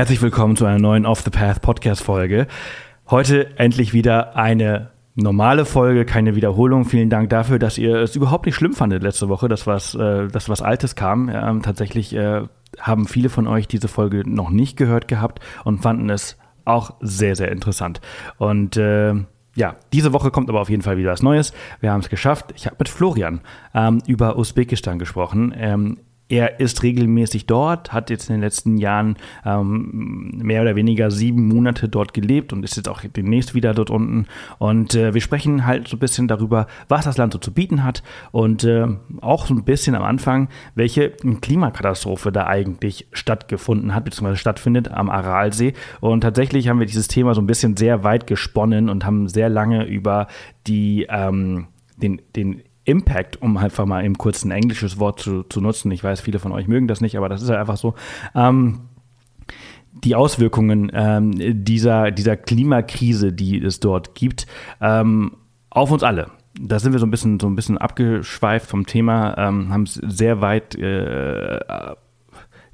Herzlich willkommen zu einer neuen Off the Path Podcast Folge. Heute endlich wieder eine normale Folge, keine Wiederholung. Vielen Dank dafür, dass ihr es überhaupt nicht schlimm fandet letzte Woche, dass was, äh, dass was Altes kam. Ähm, tatsächlich äh, haben viele von euch diese Folge noch nicht gehört gehabt und fanden es auch sehr, sehr interessant. Und äh, ja, diese Woche kommt aber auf jeden Fall wieder was Neues. Wir haben es geschafft. Ich habe mit Florian ähm, über Usbekistan gesprochen. Ähm, er ist regelmäßig dort, hat jetzt in den letzten Jahren ähm, mehr oder weniger sieben Monate dort gelebt und ist jetzt auch demnächst wieder dort unten. Und äh, wir sprechen halt so ein bisschen darüber, was das Land so zu bieten hat und äh, auch so ein bisschen am Anfang, welche Klimakatastrophe da eigentlich stattgefunden hat, beziehungsweise stattfindet am Aralsee. Und tatsächlich haben wir dieses Thema so ein bisschen sehr weit gesponnen und haben sehr lange über die ähm, den, den Impact, um einfach mal eben kurz ein englisches Wort zu, zu nutzen. Ich weiß, viele von euch mögen das nicht, aber das ist halt einfach so. Ähm, die Auswirkungen ähm, dieser, dieser Klimakrise, die es dort gibt, ähm, auf uns alle. Da sind wir so ein bisschen, so ein bisschen abgeschweift vom Thema, ähm, haben es sehr weit äh,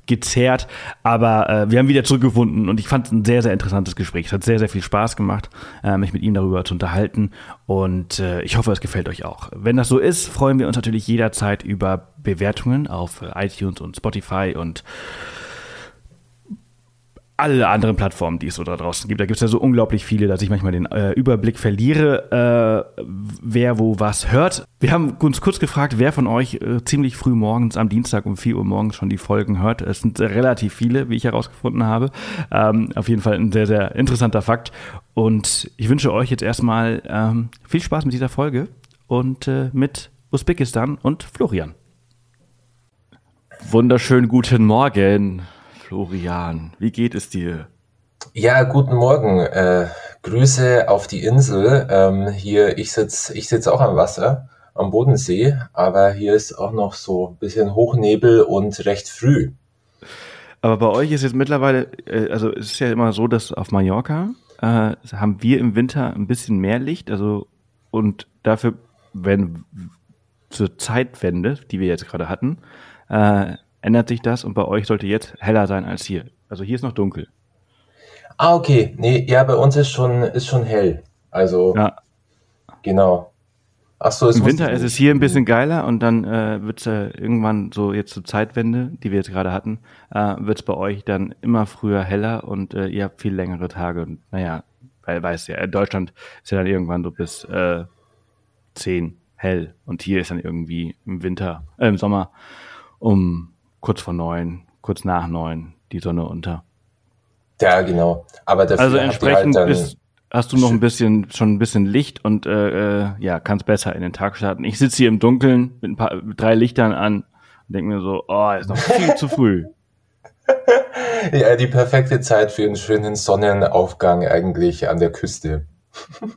gezerrt, aber äh, wir haben wieder zurückgefunden und ich fand es ein sehr, sehr interessantes Gespräch. Es hat sehr, sehr viel Spaß gemacht, äh, mich mit ihm darüber zu unterhalten und äh, ich hoffe, es gefällt euch auch. Wenn das so ist, freuen wir uns natürlich jederzeit über Bewertungen auf iTunes und Spotify und alle anderen Plattformen, die es so da draußen gibt. Da gibt es ja so unglaublich viele, dass ich manchmal den äh, Überblick verliere, äh, wer wo was hört. Wir haben uns kurz gefragt, wer von euch äh, ziemlich früh morgens am Dienstag um 4 Uhr morgens schon die Folgen hört. Es sind relativ viele, wie ich herausgefunden habe. Ähm, auf jeden Fall ein sehr, sehr interessanter Fakt. Und ich wünsche euch jetzt erstmal ähm, viel Spaß mit dieser Folge und äh, mit Usbekistan und Florian. Wunderschönen guten Morgen. Florian, wie geht es dir? Ja, guten Morgen. Äh, Grüße auf die Insel. Ähm, hier, ich sitze ich sitz auch am Wasser, am Bodensee, aber hier ist auch noch so ein bisschen Hochnebel und recht früh. Aber bei euch ist jetzt mittlerweile, äh, also es ist ja immer so, dass auf Mallorca äh, haben wir im Winter ein bisschen mehr Licht, also und dafür, wenn zur Zeitwende, die wir jetzt gerade hatten, äh, ändert sich das und bei euch sollte jetzt heller sein als hier. Also hier ist noch dunkel. Ah, okay. Nee, ja, bei uns ist schon, ist schon hell. Also, ja. genau. Ach so, Im Winter ist es hier ein bisschen geiler und dann äh, wird es äh, irgendwann so jetzt zur Zeitwende, die wir jetzt gerade hatten, äh, wird es bei euch dann immer früher heller und äh, ihr habt viel längere Tage. Und naja, weil weißt ja, Deutschland ist ja dann irgendwann so bis äh, 10 hell und hier ist dann irgendwie im Winter, äh, im Sommer um kurz vor neun, kurz nach neun die Sonne unter. Ja, genau. Aber dafür also entsprechend halt bist, hast du noch ein bisschen, schon ein bisschen Licht und äh, äh, ja, kannst besser in den Tag starten. Ich sitze hier im Dunkeln mit ein paar mit drei Lichtern an und denke mir so, oh, ist noch viel zu früh. Ja, die perfekte Zeit für einen schönen Sonnenaufgang eigentlich an der Küste.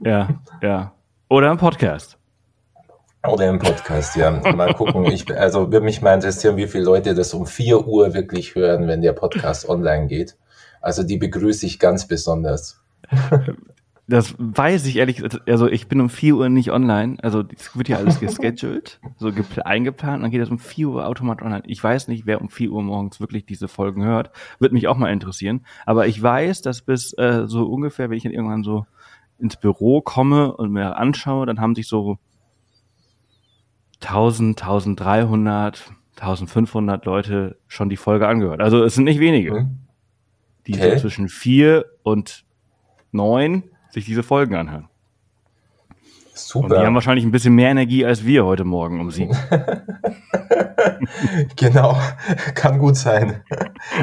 Ja, ja. Oder ein Podcast. Oder im Podcast, ja. Mal gucken. Ich, also würde mich mal interessieren, wie viele Leute das um 4 Uhr wirklich hören, wenn der Podcast online geht. Also die begrüße ich ganz besonders. Das weiß ich ehrlich, also ich bin um 4 Uhr nicht online, also es wird ja alles gescheduled, so eingeplant, dann geht das um 4 Uhr automatisch online. Ich weiß nicht, wer um 4 Uhr morgens wirklich diese Folgen hört, wird mich auch mal interessieren, aber ich weiß, dass bis äh, so ungefähr, wenn ich dann irgendwann so ins Büro komme und mir anschaue, dann haben sich so 1000, 1300, 1500 Leute schon die Folge angehört. Also es sind nicht wenige, mhm. die okay. so zwischen vier und neun sich diese Folgen anhören. Super. Und die haben wahrscheinlich ein bisschen mehr Energie als wir heute Morgen um sieben. genau, kann gut sein.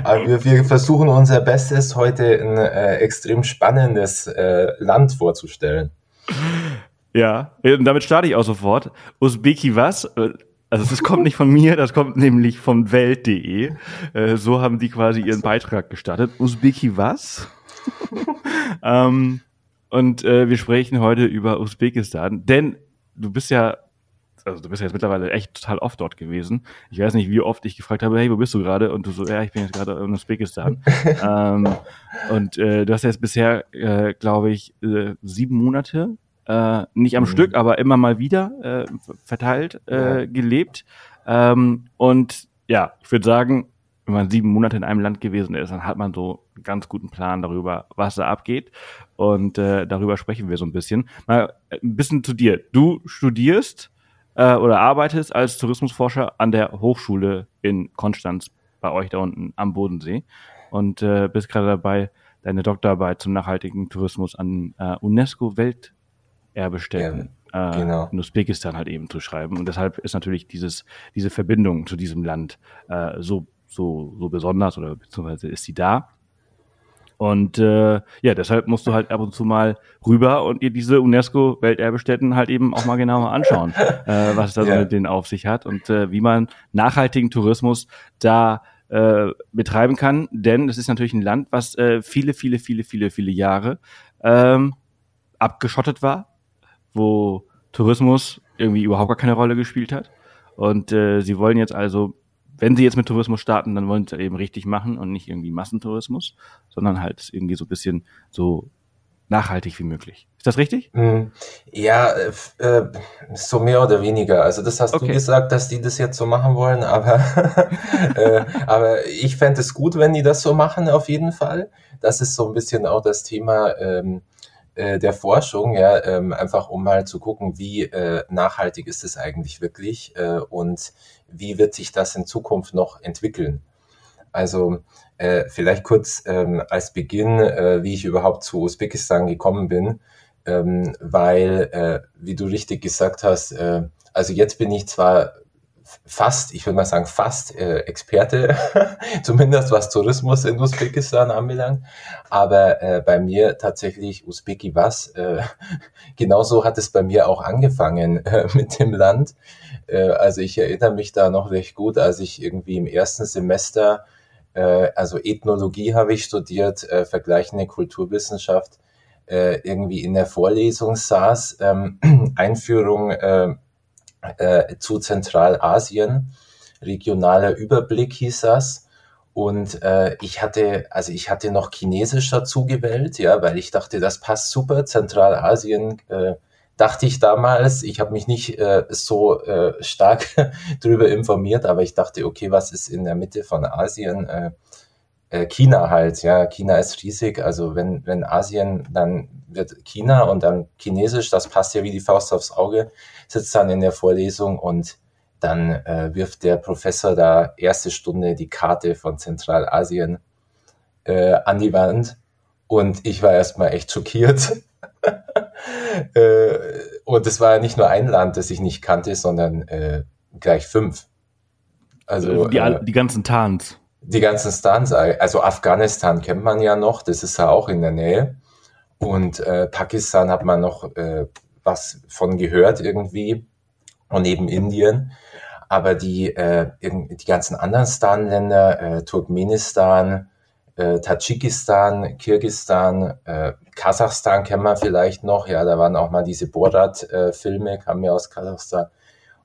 Aber wir, wir, versuchen unser Bestes, heute ein äh, extrem spannendes äh, Land vorzustellen. Ja, und damit starte ich auch sofort. Usbeki was? Also das kommt nicht von mir, das kommt nämlich von Welt.de. Äh, so haben die quasi ihren Beitrag gestartet. Usbeki was? ähm, und äh, wir sprechen heute über Usbekistan, denn du bist ja, also du bist ja jetzt mittlerweile echt total oft dort gewesen. Ich weiß nicht, wie oft ich gefragt habe, hey, wo bist du gerade? Und du so, ja, ich bin jetzt gerade in Usbekistan. ähm, und äh, du hast jetzt bisher, äh, glaube ich, äh, sieben Monate äh, nicht am mhm. Stück, aber immer mal wieder äh, verteilt äh, ja. gelebt. Ähm, und ja, ich würde sagen, wenn man sieben Monate in einem Land gewesen ist, dann hat man so einen ganz guten Plan darüber, was da abgeht. Und äh, darüber sprechen wir so ein bisschen. Mal ein bisschen zu dir. Du studierst äh, oder arbeitest als Tourismusforscher an der Hochschule in Konstanz bei euch da unten am Bodensee und äh, bist gerade dabei, deine Doktorarbeit zum nachhaltigen Tourismus an äh, UNESCO-Welterbestätten ja, äh, genau. in Usbekistan halt eben zu schreiben. Und deshalb ist natürlich dieses, diese Verbindung zu diesem Land äh, so, so, so besonders oder beziehungsweise ist sie da. Und äh, ja, deshalb musst du halt ab und zu mal rüber und dir diese UNESCO-Welterbestätten halt eben auch mal genauer anschauen, äh, was es da so mit denen auf sich hat und äh, wie man nachhaltigen Tourismus da äh, betreiben kann. Denn es ist natürlich ein Land, was äh, viele, viele, viele, viele, viele Jahre ähm, abgeschottet war, wo Tourismus irgendwie überhaupt gar keine Rolle gespielt hat. Und äh, sie wollen jetzt also wenn sie jetzt mit Tourismus starten, dann wollen sie eben richtig machen und nicht irgendwie Massentourismus, sondern halt irgendwie so ein bisschen so nachhaltig wie möglich. Ist das richtig? Hm. Ja, äh, so mehr oder weniger. Also das hast okay. du gesagt, dass die das jetzt so machen wollen, aber, äh, aber ich fände es gut, wenn die das so machen, auf jeden Fall. Das ist so ein bisschen auch das Thema ähm, äh, der Forschung, ja, ähm, einfach um mal zu gucken, wie äh, nachhaltig ist es eigentlich wirklich äh, und wie wird sich das in Zukunft noch entwickeln. Also äh, vielleicht kurz ähm, als Beginn, äh, wie ich überhaupt zu Usbekistan gekommen bin, ähm, weil, äh, wie du richtig gesagt hast, äh, also jetzt bin ich zwar fast, ich würde mal sagen, fast äh, Experte, zumindest was Tourismus in Usbekistan anbelangt. Aber äh, bei mir tatsächlich Usbeki was. Äh, genauso hat es bei mir auch angefangen äh, mit dem Land. Äh, also ich erinnere mich da noch recht gut, als ich irgendwie im ersten Semester, äh, also Ethnologie habe ich studiert, äh, vergleichende Kulturwissenschaft, äh, irgendwie in der Vorlesung saß, ähm, Einführung äh, äh, zu Zentralasien. Regionaler Überblick hieß das. Und äh, ich hatte, also ich hatte noch Chinesisch dazu gewählt, ja, weil ich dachte, das passt super. Zentralasien äh, dachte ich damals. Ich habe mich nicht äh, so äh, stark darüber informiert, aber ich dachte, okay, was ist in der Mitte von Asien? Äh, äh, China halt, ja, China ist riesig. Also wenn, wenn Asien, dann wird China und dann Chinesisch, das passt ja wie die Faust aufs Auge, sitzt dann in der Vorlesung und dann äh, wirft der Professor da erste Stunde die Karte von Zentralasien äh, an die Wand und ich war erstmal echt schockiert. äh, und es war nicht nur ein Land, das ich nicht kannte, sondern äh, gleich fünf. Also die, äh, die ganzen Tans die ganzen Stans, also Afghanistan kennt man ja noch, das ist ja auch in der Nähe. Und äh, Pakistan hat man noch äh, was von gehört irgendwie und neben Indien. Aber die, äh, die ganzen anderen Stan-Länder, äh, Turkmenistan, äh, Tadschikistan, Kirgistan, äh, Kasachstan kennen wir vielleicht noch. Ja, da waren auch mal diese Borat-Filme, äh, kamen ja aus Kasachstan.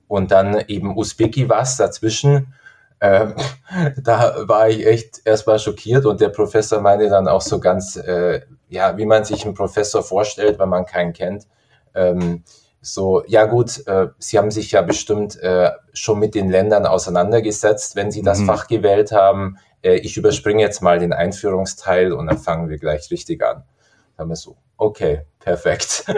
Und dann eben Usbeki was dazwischen. Ähm, da war ich echt erstmal schockiert und der Professor meinte dann auch so ganz, äh, ja, wie man sich einen Professor vorstellt, wenn man keinen kennt. Ähm, so, ja gut, äh, Sie haben sich ja bestimmt äh, schon mit den Ländern auseinandergesetzt, wenn Sie das mhm. Fach gewählt haben. Äh, ich überspringe jetzt mal den Einführungsteil und dann fangen wir gleich richtig an. Dann haben wir so, okay, perfekt.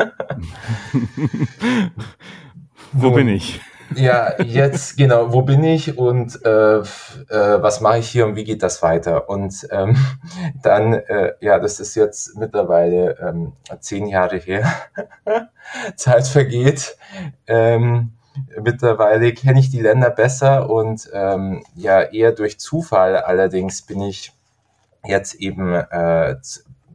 Wo bin ich? Ja, jetzt genau, wo bin ich und äh, äh, was mache ich hier und wie geht das weiter? Und ähm, dann, äh, ja, das ist jetzt mittlerweile ähm, zehn Jahre her. Zeit vergeht. Ähm, mittlerweile kenne ich die Länder besser und ähm, ja, eher durch Zufall allerdings bin ich jetzt eben äh,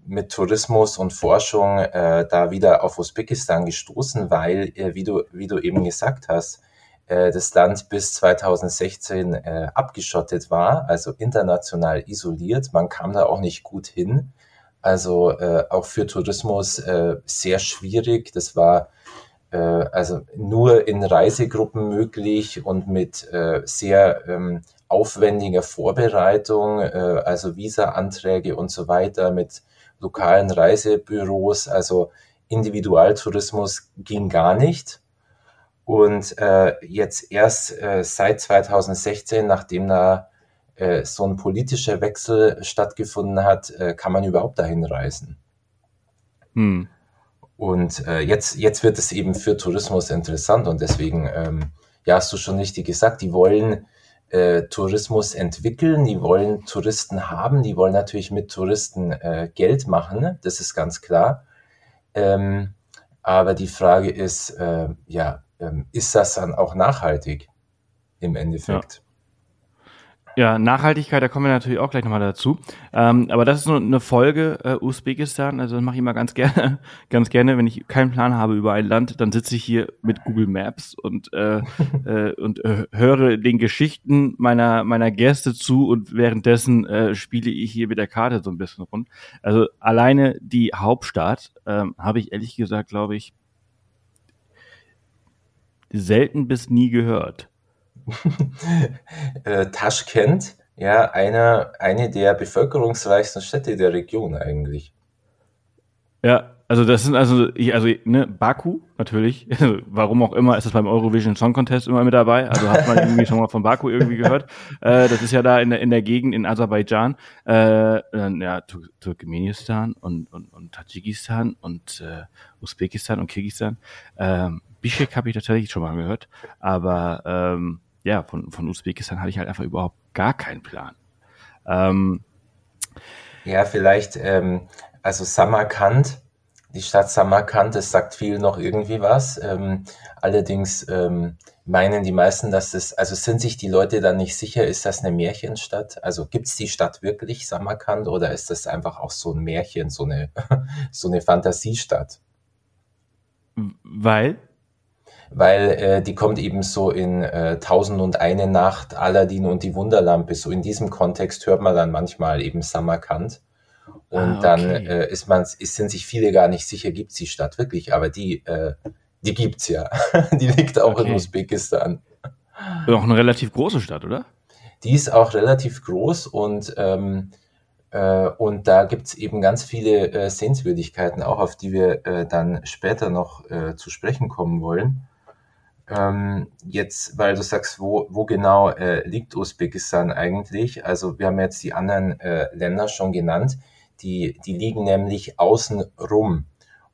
mit Tourismus und Forschung äh, da wieder auf Usbekistan gestoßen, weil, äh, wie, du, wie du eben gesagt hast, äh, das Land bis 2016 äh, abgeschottet war, also international isoliert. Man kam da auch nicht gut hin. Also äh, auch für Tourismus äh, sehr schwierig. Das war äh, also nur in Reisegruppen möglich und mit äh, sehr ähm, aufwendiger Vorbereitung, äh, also Visa-Anträge und so weiter mit lokalen Reisebüros. Also Individualtourismus ging gar nicht. Und äh, jetzt erst äh, seit 2016, nachdem da äh, so ein politischer Wechsel stattgefunden hat, äh, kann man überhaupt dahin reisen. Hm. Und äh, jetzt, jetzt wird es eben für Tourismus interessant und deswegen, ähm, ja, hast du schon richtig gesagt, die wollen äh, Tourismus entwickeln, die wollen Touristen haben, die wollen natürlich mit Touristen Geld machen, das ist ganz klar. Ähm, aber die Frage ist, ja, ähm, ist das dann auch nachhaltig im Endeffekt? Ja. Ja, Nachhaltigkeit, da kommen wir natürlich auch gleich nochmal dazu. Ähm, aber das ist so eine Folge äh, Usbekistan, also das mache ich immer ganz gerne, ganz gerne, wenn ich keinen Plan habe über ein Land, dann sitze ich hier mit Google Maps und äh, äh, und äh, höre den Geschichten meiner meiner Gäste zu und währenddessen äh, spiele ich hier mit der Karte so ein bisschen rund. Also alleine die Hauptstadt ähm, habe ich ehrlich gesagt, glaube ich, selten bis nie gehört. äh, Taschkent, ja, eine, eine der bevölkerungsreichsten Städte der Region eigentlich. Ja, also das sind also, ich, also ne, Baku natürlich, warum auch immer ist das beim Eurovision Song Contest immer mit dabei, also hat man irgendwie schon mal von Baku irgendwie gehört. Äh, das ist ja da in der, in der Gegend in Aserbaidschan, äh, ja, Tur Turkmenistan und, und, und Tadschikistan und äh, Usbekistan und Kirgisistan. Ähm, Bishkek habe ich tatsächlich schon mal gehört, aber ähm, ja, von, von Usbekistan hatte ich halt einfach überhaupt gar keinen Plan. Ähm, ja, vielleicht, ähm, also Samarkand, die Stadt Samarkand, das sagt viel noch irgendwie was. Ähm, allerdings ähm, meinen die meisten, dass das, also sind sich die Leute dann nicht sicher, ist das eine Märchenstadt? Also gibt's die Stadt wirklich, Samarkand, oder ist das einfach auch so ein Märchen, so eine, so eine Fantasiestadt? Weil? Weil äh, die kommt eben so in äh, Tausend und eine Nacht, Aladdin und die Wunderlampe. So in diesem Kontext hört man dann manchmal eben Samarkand. Und ah, okay. dann äh, ist man, ist, sind sich viele gar nicht sicher, gibt's die Stadt wirklich, aber die, äh, die gibt's ja. die liegt auch okay. in Usbekistan. Auch eine relativ große Stadt, oder? Die ist auch relativ groß und ähm, äh, und da gibt's eben ganz viele äh, Sehenswürdigkeiten, auch auf die wir äh, dann später noch äh, zu sprechen kommen wollen. Ähm, jetzt, weil du sagst, wo, wo genau äh, liegt Usbekistan eigentlich? Also wir haben jetzt die anderen äh, Länder schon genannt, die, die liegen nämlich außen rum.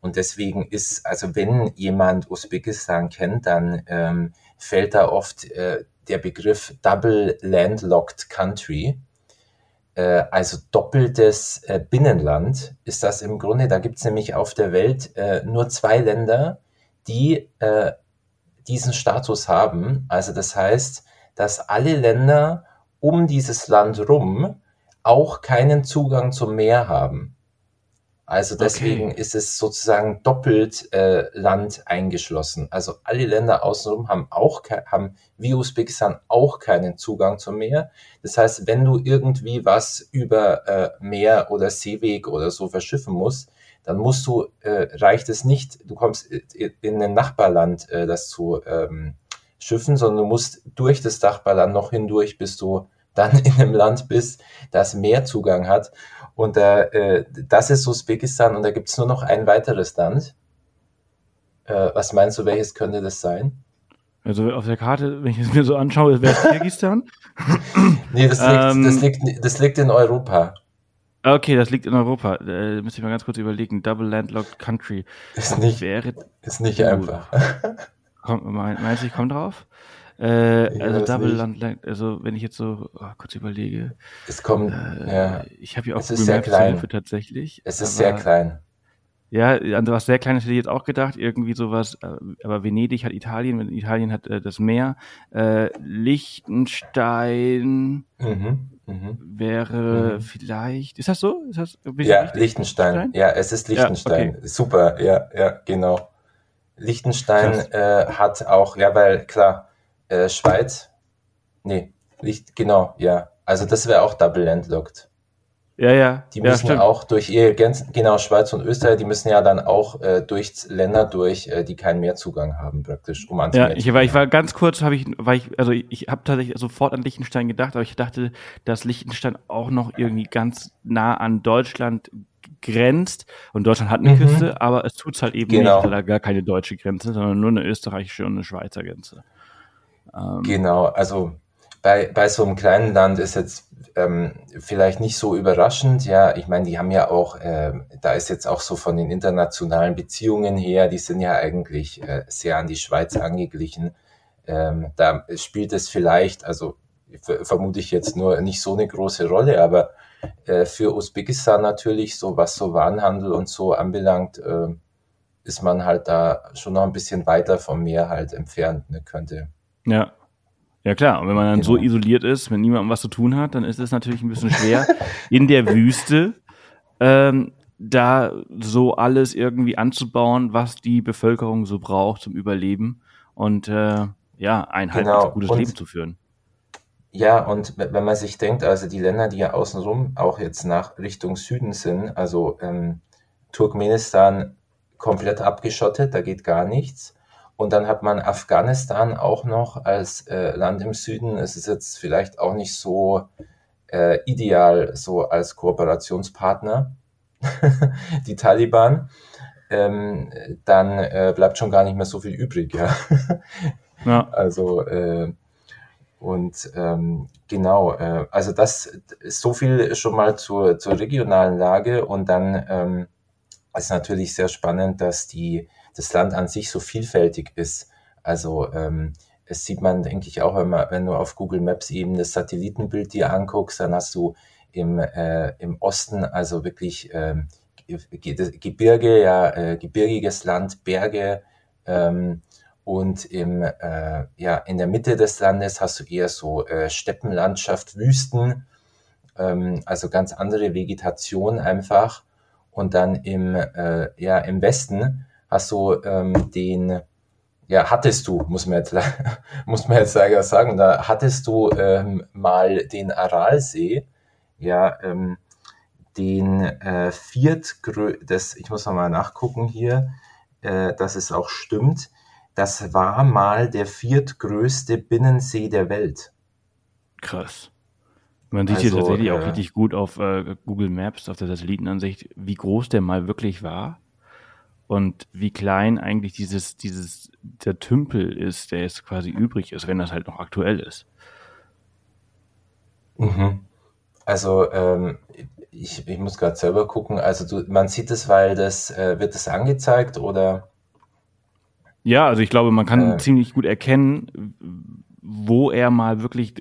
Und deswegen ist, also wenn jemand Usbekistan kennt, dann ähm, fällt da oft äh, der Begriff Double Landlocked Country. Äh, also doppeltes äh, Binnenland ist das im Grunde. Da gibt's nämlich auf der Welt äh, nur zwei Länder, die diesen Status haben. Also das heißt, dass alle Länder um dieses Land rum auch keinen Zugang zum Meer haben. Also deswegen okay. ist es sozusagen doppelt äh, Land eingeschlossen. Also alle Länder außenrum haben auch haben wie Usbekistan auch keinen Zugang zum Meer. Das heißt, wenn du irgendwie was über äh, Meer oder Seeweg oder so verschiffen musst, dann musst du, äh, reicht es nicht, du kommst in ein Nachbarland, äh, das zu ähm, schiffen, sondern du musst durch das Nachbarland noch hindurch, bis du dann in einem Land bist, das mehr Zugang hat. Und äh, das ist Usbekistan und da gibt's nur noch ein weiteres Land. Äh, was meinst du, welches könnte das sein? Also auf der Karte, wenn ich es mir so anschaue, wäre es Kirgisistan. nee, das liegt, ähm, das, liegt, das liegt in Europa. Okay, das liegt in Europa. Äh, müsste ich mal ganz kurz überlegen. Double Landlocked Country. Ist nicht, wäre, ist nicht uh, einfach. Komm, meinst du, ich komme drauf? Äh, also Double Landlocked, also wenn ich jetzt so oh, kurz überlege. Es kommt, äh, ja. Ich habe hier auch es ist sehr klein. Hilfe tatsächlich. Es ist sehr klein. Ja, an was sehr Kleines hätte ich jetzt auch gedacht, irgendwie sowas, äh, aber Venedig hat Italien, Italien hat äh, das Meer, äh, Liechtenstein, mhm. Mhm. wäre mhm. vielleicht, ist das so? Ist das ja, Liechtenstein. Ja, es ist Liechtenstein. Ja, okay. Super, ja, ja, genau. Liechtenstein äh, hat auch, ja, weil klar, äh, Schweiz, nee, Licht, genau, ja. Also das wäre auch Double Landlocked. Ja, ja. Die müssen ja, auch durch ihr Grenzen, genau, Schweiz und Österreich, die müssen ja dann auch äh, durch Länder durch, äh, die keinen Mehrzugang haben, praktisch, um Ja, ich war, ich war ganz kurz, habe ich, war ich, also ich, habe tatsächlich sofort an Liechtenstein gedacht, aber ich dachte, dass Liechtenstein auch noch irgendwie ganz nah an Deutschland grenzt und Deutschland hat eine mhm. Küste, aber es tut's halt eben genau. nicht, weil da gar keine deutsche Grenze, sondern nur eine österreichische und eine Schweizer Grenze. Ähm, genau, also bei, bei so einem kleinen Land ist jetzt ähm, vielleicht nicht so überraschend. Ja, ich meine, die haben ja auch, äh, da ist jetzt auch so von den internationalen Beziehungen her, die sind ja eigentlich äh, sehr an die Schweiz angeglichen. Ähm, da spielt es vielleicht, also vermute ich jetzt nur nicht so eine große Rolle, aber äh, für Usbekistan natürlich, so was so Warenhandel und so anbelangt, äh, ist man halt da schon noch ein bisschen weiter vom Meer halt entfernt, ne, könnte. Ja. Ja klar, und wenn man dann genau. so isoliert ist, mit niemandem was zu tun hat, dann ist es natürlich ein bisschen schwer, in der Wüste ähm, da so alles irgendwie anzubauen, was die Bevölkerung so braucht zum Überleben und äh, ja, ein genau. halbwegs gutes und, Leben zu führen. Ja, und wenn man sich denkt, also die Länder, die ja außenrum auch jetzt nach Richtung Süden sind, also ähm, Turkmenistan komplett abgeschottet, da geht gar nichts. Und dann hat man Afghanistan auch noch als äh, Land im Süden. Es ist jetzt vielleicht auch nicht so äh, ideal, so als Kooperationspartner, die Taliban. Ähm, dann äh, bleibt schon gar nicht mehr so viel übrig, ja. ja. Also äh, und ähm, genau, äh, also das ist so viel schon mal zur, zur regionalen Lage und dann ähm, ist natürlich sehr spannend, dass die das Land an sich so vielfältig ist. Also ähm, es sieht man, denke ich, auch, wenn, man, wenn du auf Google Maps eben das Satellitenbild dir anguckst, dann hast du im, äh, im Osten also wirklich ähm, Gebirge, ja, äh, gebirgiges Land, Berge ähm, und im, äh, ja, in der Mitte des Landes hast du eher so äh, Steppenlandschaft, Wüsten, ähm, also ganz andere Vegetation einfach. Und dann im, äh, ja, im Westen hast du ähm, den, ja, hattest du, muss man jetzt, muss man jetzt sagen, da hattest du ähm, mal den Aralsee, ja, ähm, den äh, viertgrö, das, ich muss noch mal nachgucken hier, äh, dass es auch stimmt, das war mal der viertgrößte Binnensee der Welt. Krass. Man sieht also, hier tatsächlich äh, auch richtig gut auf äh, Google Maps, auf der Satellitenansicht, wie groß der mal wirklich war und wie klein eigentlich dieses, dieses, der Tümpel ist, der jetzt quasi übrig ist, wenn das halt noch aktuell ist. Mhm. Also ähm, ich, ich muss gerade selber gucken. Also du, man sieht es, weil das äh, wird das angezeigt oder? Ja, also ich glaube, man kann äh, ziemlich gut erkennen, wo er mal wirklich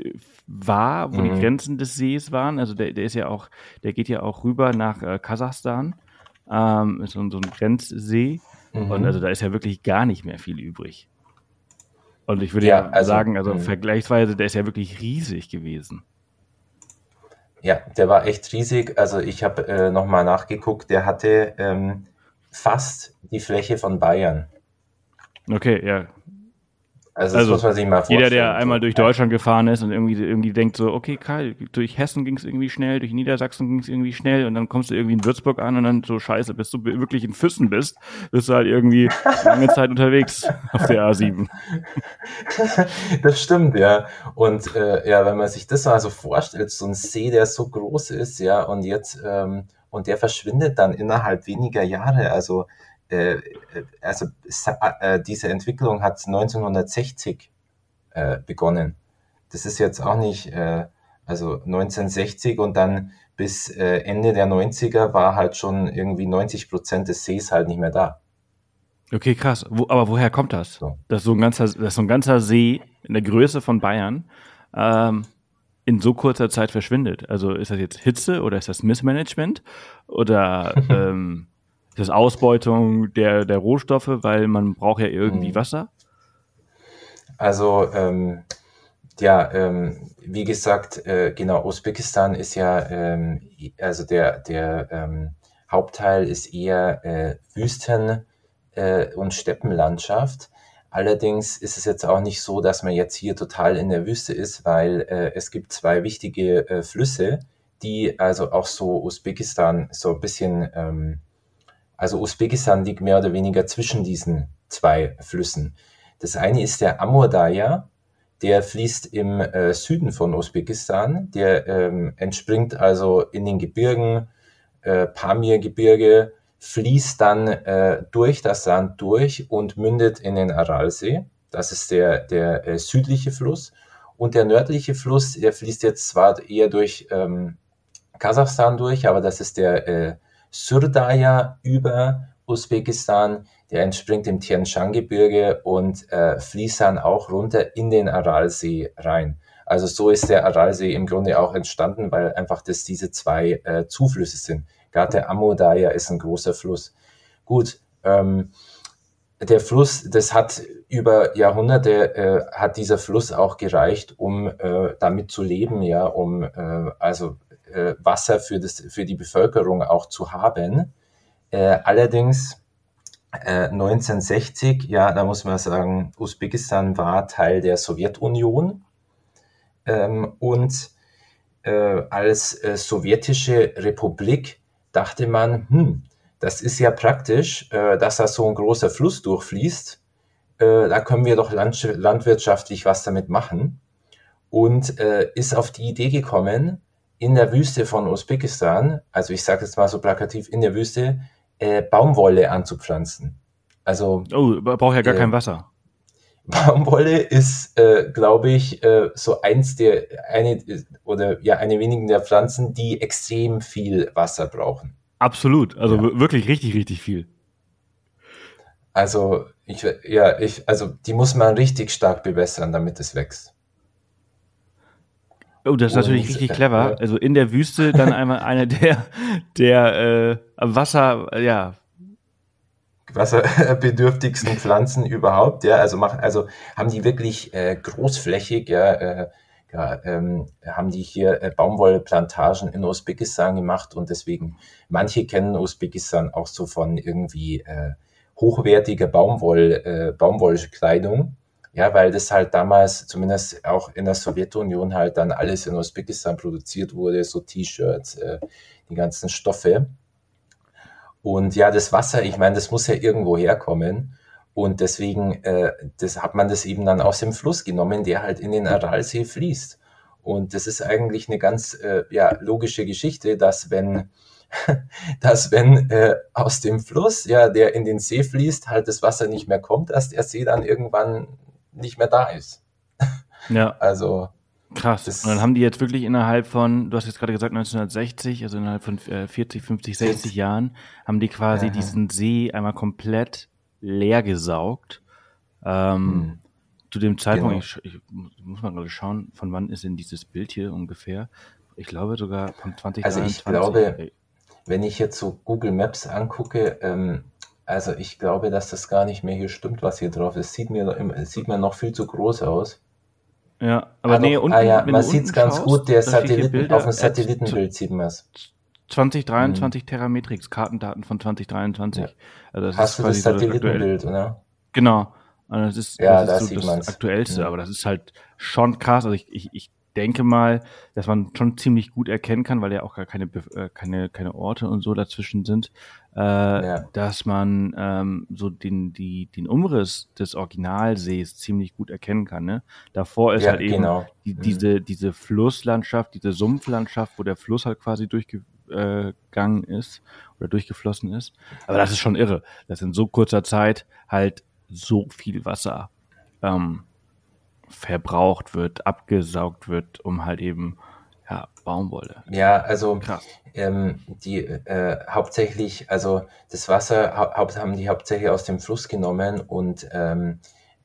war, wo mhm. die Grenzen des Sees waren. Also der, der ist ja auch, der geht ja auch rüber nach äh, Kasachstan ähm, ist so, so ein Grenzsee. Mhm. Und also da ist ja wirklich gar nicht mehr viel übrig. Und ich würde ja, ja also, sagen, also mh. vergleichsweise, der ist ja wirklich riesig gewesen. Ja, der war echt riesig. Also ich habe äh, nochmal nachgeguckt, der hatte ähm, fast die Fläche von Bayern. Okay, ja, also, also, das muss man sich mal vorstellen. Jeder, der einmal durch Deutschland gefahren ist und irgendwie, irgendwie denkt so, okay, Karl, durch Hessen ging es irgendwie schnell, durch Niedersachsen ging es irgendwie schnell und dann kommst du irgendwie in Würzburg an und dann so scheiße, bis du wirklich in Füssen bist, bist du halt irgendwie lange Zeit unterwegs auf der A7. Das stimmt, ja. Und äh, ja, wenn man sich das mal so vorstellt, so ein See, der so groß ist, ja, und jetzt, ähm, und der verschwindet dann innerhalb weniger Jahre. Also äh, also äh, diese Entwicklung hat 1960 äh, begonnen. Das ist jetzt auch nicht, äh, also 1960 und dann bis äh, Ende der 90er war halt schon irgendwie 90 Prozent des Sees halt nicht mehr da. Okay, krass. Wo, aber woher kommt das? So. Dass, so ein ganzer, dass so ein ganzer See in der Größe von Bayern ähm, in so kurzer Zeit verschwindet. Also ist das jetzt Hitze oder ist das Missmanagement oder ähm, das Ausbeutung der, der Rohstoffe, weil man braucht ja irgendwie mhm. Wasser? Also ähm, ja, ähm, wie gesagt, äh, genau, Usbekistan ist ja, ähm, also der, der ähm, Hauptteil ist eher äh, Wüsten- äh, und Steppenlandschaft. Allerdings ist es jetzt auch nicht so, dass man jetzt hier total in der Wüste ist, weil äh, es gibt zwei wichtige äh, Flüsse, die also auch so Usbekistan so ein bisschen ähm, also Usbekistan liegt mehr oder weniger zwischen diesen zwei Flüssen. Das eine ist der Amur-Darja, der fließt im äh, Süden von Usbekistan, der ähm, entspringt also in den Gebirgen, äh, Pamir-Gebirge, fließt dann äh, durch das Land durch und mündet in den Aralsee. Das ist der, der äh, südliche Fluss. Und der nördliche Fluss, der fließt jetzt zwar eher durch ähm, Kasachstan durch, aber das ist der äh, Surdaja über Usbekistan, der entspringt im Tian Shan Gebirge und äh, fließt dann auch runter in den Aralsee rein. Also so ist der Aralsee im Grunde auch entstanden, weil einfach das diese zwei äh, Zuflüsse sind. Gerade der Amodaja ist ein großer Fluss. Gut, ähm, der Fluss, das hat über Jahrhunderte äh, hat dieser Fluss auch gereicht, um äh, damit zu leben, ja, um äh, also äh, Wasser für das für die Bevölkerung auch zu haben. Äh, allerdings 1960, äh, ja, da muss man sagen, Usbekistan war Teil der Sowjetunion ähm, und äh, als äh, sowjetische Republik dachte man, hm, das ist ja praktisch, äh, dass da so ein großer Fluss durchfließt. Da können wir doch land landwirtschaftlich was damit machen. Und äh, ist auf die Idee gekommen, in der Wüste von Usbekistan, also ich sage jetzt mal so plakativ, in der Wüste äh, Baumwolle anzupflanzen. Also oh, braucht ja gar kein Wasser. Baumwolle ist, äh, glaube ich, äh, so eins der, eine, oder ja, eine wenigen der Pflanzen, die extrem viel Wasser brauchen. Absolut, also ja. wirklich richtig, richtig viel. Also, ich, ja, ich, also, die muss man richtig stark bewässern, damit es wächst. Oh, das ist Und, natürlich richtig clever. Äh, also in der Wüste dann einmal eine der, der äh, Wasser, ja, wasserbedürftigsten Pflanzen überhaupt, ja, also machen, also haben die wirklich äh, großflächig, ja, äh, ja ähm, haben die hier äh, Baumwollplantagen in Usbekistan gemacht und deswegen, manche kennen Usbekistan auch so von irgendwie äh, hochwertiger Baumwoll, äh, Baumwollkleidung, ja, weil das halt damals, zumindest auch in der Sowjetunion halt dann alles in Usbekistan produziert wurde, so T-Shirts, äh, die ganzen Stoffe. Und ja, das Wasser, ich meine, das muss ja irgendwo herkommen. Und deswegen äh, das hat man das eben dann aus dem Fluss genommen, der halt in den Aralsee fließt. Und das ist eigentlich eine ganz äh, ja, logische Geschichte, dass wenn, dass wenn äh, aus dem Fluss, ja, der in den See fließt, halt das Wasser nicht mehr kommt, dass der See dann irgendwann nicht mehr da ist. Ja. Also Krass. Und dann haben die jetzt wirklich innerhalb von, du hast jetzt gerade gesagt 1960, also innerhalb von 40, 50, 60 Jahren, haben die quasi ja. diesen See einmal komplett leer gesaugt. Ähm, hm. Zu dem Zeitpunkt, genau. ich, ich, muss mal gerade schauen, von wann ist denn dieses Bild hier ungefähr? Ich glaube sogar von 2023. Also ich glaube, wenn ich jetzt so Google Maps angucke, ähm, also ich glaube, dass das gar nicht mehr hier stimmt, was hier drauf ist. Sieht mir, sieht mir noch viel zu groß aus. Ja, aber also, nee, unten, ah ja, man sieht es ganz schaust, gut, der Satelliten, auf dem Satellitenbild sieht man es. 2023 mhm. Terametrix, Kartendaten von 2023. Ja. Das Hast ist du das Satellitenbild, so oder? Das ist, ja, das, ist so das man's. aktuellste, ja. aber das ist schon krass. Ich, ich, ich denke mal, dass man schon ziemlich gut erkennen kann, weil ja auch gar keine, äh, keine, keine Orte und so dazwischen sind, äh, ja. dass man ähm, so den, die, den Umriss des Originalsees ziemlich gut erkennen kann. Ne? Davor ist ja, halt eben genau. die, mhm. diese, diese Flusslandschaft, diese Sumpflandschaft, wo der Fluss halt quasi durchgegangen ist oder durchgeflossen ist. Aber das ist schon irre, dass in so kurzer Zeit halt so viel Wasser ähm, verbraucht wird, abgesaugt wird, um halt eben ja, Baumwolle. Ja, also ähm, die äh, hauptsächlich, also das Wasser hau haben die hauptsächlich aus dem Fluss genommen und ähm,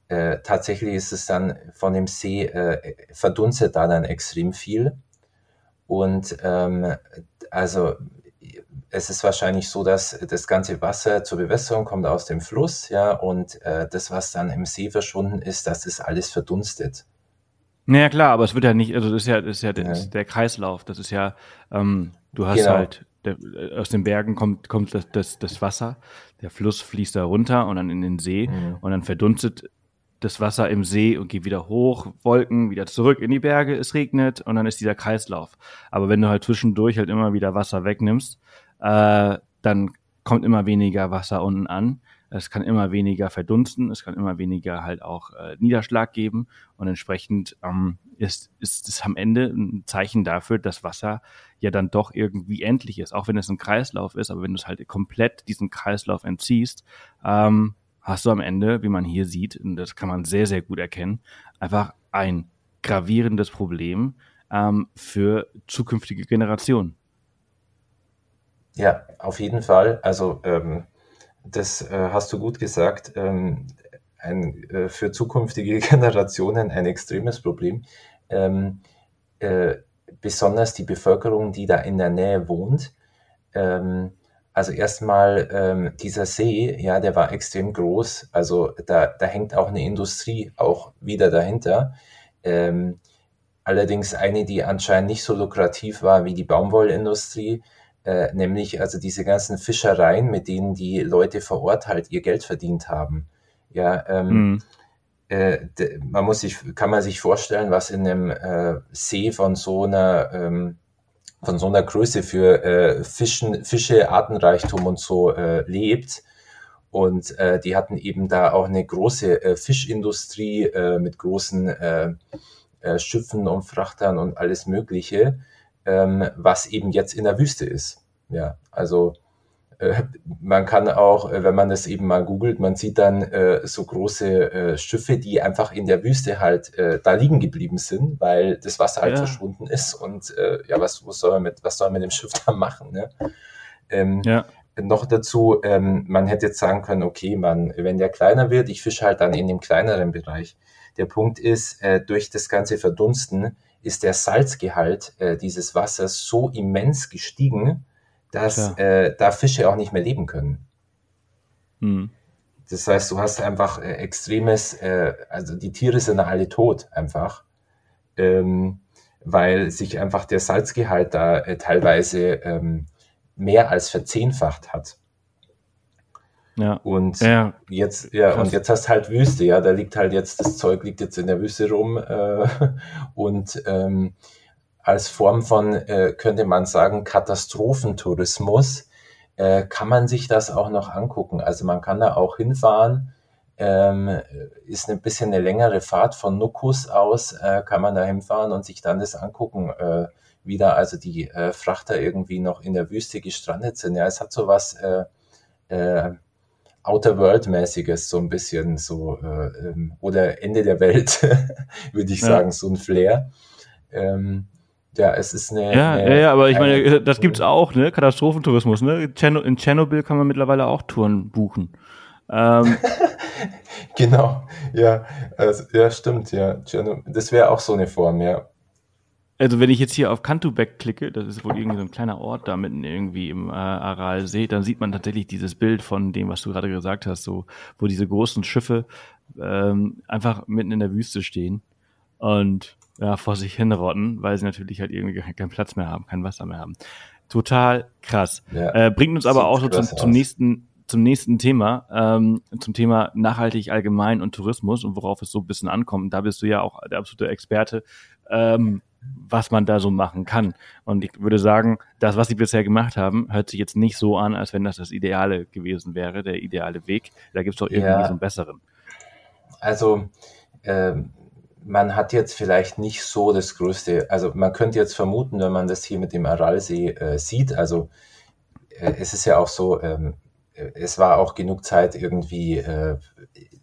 äh, tatsächlich ist es dann von dem See äh, verdunstet da dann extrem viel. Und ähm, also es ist wahrscheinlich so, dass das ganze Wasser zur Bewässerung kommt aus dem Fluss, ja, und äh, das, was dann im See verschwunden ist, das ist alles verdunstet. Naja, klar, aber es wird ja nicht, also das ist ja, das ist ja der, ja. der Kreislauf, das ist ja, ähm, du hast genau. halt, der, aus den Bergen kommt, kommt das, das, das Wasser, der Fluss fließt da runter und dann in den See mhm. und dann verdunstet das Wasser im See und geht wieder hoch, Wolken, wieder zurück in die Berge, es regnet und dann ist dieser Kreislauf. Aber wenn du halt zwischendurch halt immer wieder Wasser wegnimmst, äh, dann kommt immer weniger Wasser unten an. Es kann immer weniger verdunsten, es kann immer weniger halt auch äh, Niederschlag geben und entsprechend ähm, ist, ist es am Ende ein Zeichen dafür, dass Wasser ja dann doch irgendwie endlich ist, auch wenn es ein Kreislauf ist, aber wenn du es halt komplett diesen Kreislauf entziehst, ähm, hast du am Ende, wie man hier sieht, und das kann man sehr, sehr gut erkennen, einfach ein gravierendes Problem ähm, für zukünftige Generationen. Ja, auf jeden Fall. Also ähm, das äh, hast du gut gesagt. Ähm, ein, äh, für zukünftige Generationen ein extremes Problem. Ähm, äh, besonders die Bevölkerung, die da in der Nähe wohnt. Ähm, also erstmal ähm, dieser See, ja, der war extrem groß. Also da, da hängt auch eine Industrie auch wieder dahinter. Ähm, allerdings eine, die anscheinend nicht so lukrativ war wie die Baumwollindustrie, äh, nämlich also diese ganzen Fischereien, mit denen die Leute vor Ort halt ihr Geld verdient haben. Ja, ähm, mhm. äh, man muss sich, kann man sich vorstellen, was in einem äh, See von so einer ähm, von so einer Größe für äh, Fischen, Fische, Artenreichtum und so äh, lebt. Und äh, die hatten eben da auch eine große äh, Fischindustrie äh, mit großen äh, äh, Schiffen und Frachtern und alles Mögliche, ähm, was eben jetzt in der Wüste ist. Ja, also äh, man kann auch, äh, wenn man das eben mal googelt, man sieht dann äh, so große äh, Schiffe, die einfach in der Wüste halt äh, da liegen geblieben sind, weil das Wasser halt ja. verschwunden ist und äh, ja, was, was soll man mit, was soll man mit dem Schiff da machen? Ne? Ähm, ja. Noch dazu, ähm, man hätte jetzt sagen können, okay, man, wenn der kleiner wird, ich fische halt dann in dem kleineren Bereich. Der Punkt ist, äh, durch das ganze Verdunsten ist der Salzgehalt äh, dieses Wassers so immens gestiegen, dass äh, da Fische auch nicht mehr leben können. Hm. Das heißt, du hast einfach äh, extremes, äh, also die Tiere sind alle tot einfach, ähm, weil sich einfach der Salzgehalt da äh, teilweise ähm, mehr als verzehnfacht hat. Ja. Und ja. jetzt, ja, Krass. und jetzt hast halt Wüste, ja, da liegt halt jetzt, das Zeug liegt jetzt in der Wüste rum äh, und ähm, als Form von, äh, könnte man sagen, Katastrophentourismus, äh, kann man sich das auch noch angucken. Also man kann da auch hinfahren, ähm, ist ein bisschen eine längere Fahrt von Nukus aus, äh, kann man da hinfahren und sich dann das angucken, äh, wie da also die äh, Frachter irgendwie noch in der Wüste gestrandet sind. Ja, es hat so was äh, äh, Outer World-mäßiges, so ein bisschen so, äh, ähm, oder Ende der Welt, würde ich ja. sagen, so ein Flair. Ähm, ja, es ist eine. Ja, eine, ja, ja, aber ich meine, das gibt's auch, ne? Katastrophentourismus, ne? In Tschernobyl kann man mittlerweile auch Touren buchen. Ähm, genau, ja, also, ja, stimmt, ja. Das wäre auch so eine Form, ja. Also wenn ich jetzt hier auf Kantubek klicke, das ist wohl irgendwie so ein kleiner Ort da mitten irgendwie im äh, Aralsee, dann sieht man tatsächlich dieses Bild von dem, was du gerade gesagt hast, so wo diese großen Schiffe ähm, einfach mitten in der Wüste stehen und ja, vor sich hinrotten, weil sie natürlich halt irgendwie keinen Platz mehr haben, kein Wasser mehr haben. Total krass. Ja, äh, bringt uns aber auch so zum, zum nächsten zum nächsten Thema, ähm, zum Thema nachhaltig allgemein und Tourismus und worauf es so ein bisschen ankommt. Da bist du ja auch der absolute Experte, ähm, was man da so machen kann. Und ich würde sagen, das, was sie bisher gemacht haben, hört sich jetzt nicht so an, als wenn das das Ideale gewesen wäre, der ideale Weg. Da gibt es doch irgendwie ja. so einen besseren. Also ähm, man hat jetzt vielleicht nicht so das größte, also man könnte jetzt vermuten, wenn man das hier mit dem Aralsee äh, sieht, also äh, es ist ja auch so, ähm, es war auch genug Zeit irgendwie äh,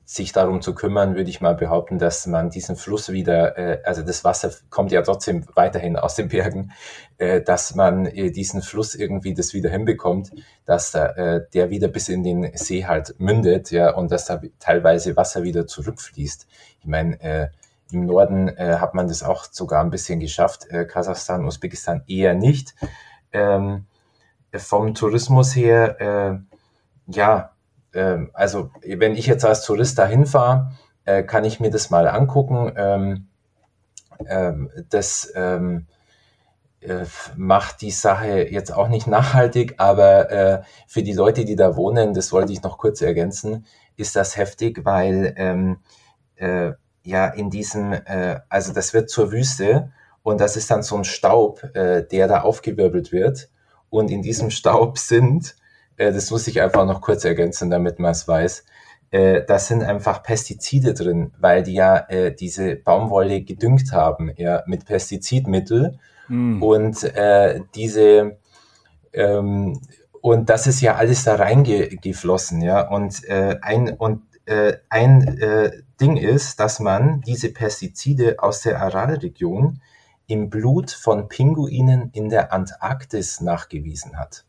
sich darum zu kümmern, würde ich mal behaupten, dass man diesen Fluss wieder, äh, also das Wasser kommt ja trotzdem weiterhin aus den Bergen, äh, dass man äh, diesen Fluss irgendwie das wieder hinbekommt, dass da, äh, der wieder bis in den See halt mündet, ja, und dass da teilweise Wasser wieder zurückfließt. Ich meine, äh, im Norden äh, hat man das auch sogar ein bisschen geschafft, äh, Kasachstan, Usbekistan eher nicht. Ähm, vom Tourismus her, äh, ja, äh, also wenn ich jetzt als Tourist dahin fahre, äh, kann ich mir das mal angucken. Ähm, ähm, das ähm, äh, macht die Sache jetzt auch nicht nachhaltig, aber äh, für die Leute, die da wohnen, das wollte ich noch kurz ergänzen, ist das heftig, weil ähm, äh, ja in diesem, äh, also das wird zur Wüste und das ist dann so ein Staub, äh, der da aufgewirbelt wird. Und in diesem Staub sind, äh, das muss ich einfach noch kurz ergänzen, damit man es weiß, äh, da sind einfach Pestizide drin, weil die ja äh, diese Baumwolle gedüngt haben, ja, mit Pestizidmittel. Mm. Und äh, diese ähm, und das ist ja alles da reingeflossen, ja. Und äh, ein und äh, ein äh, Ding ist, dass man diese Pestizide aus der Aralregion im Blut von Pinguinen in der Antarktis nachgewiesen hat.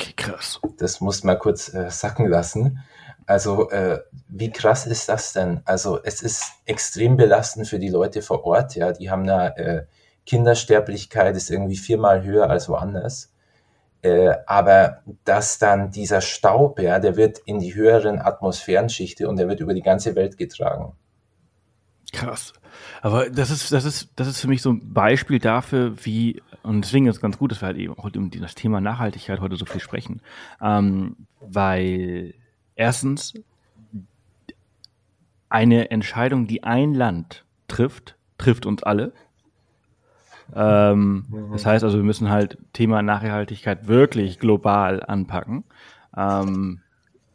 Okay, krass. Das muss man kurz äh, sacken lassen. Also äh, wie krass ist das denn? Also es ist extrem belastend für die Leute vor Ort. Ja, die haben da äh, Kindersterblichkeit ist irgendwie viermal höher als woanders. Äh, aber dass dann dieser Staub, ja, der wird in die höheren Atmosphärenschichte und der wird über die ganze Welt getragen. Krass. Aber das ist, das ist, das ist für mich so ein Beispiel dafür, wie, und deswegen ist es ganz gut, dass wir halt eben heute um das Thema Nachhaltigkeit heute so viel sprechen. Ähm, weil erstens eine Entscheidung, die ein Land trifft, trifft uns alle. Ähm, mhm. Das heißt also, wir müssen halt Thema Nachhaltigkeit wirklich global anpacken. Ähm,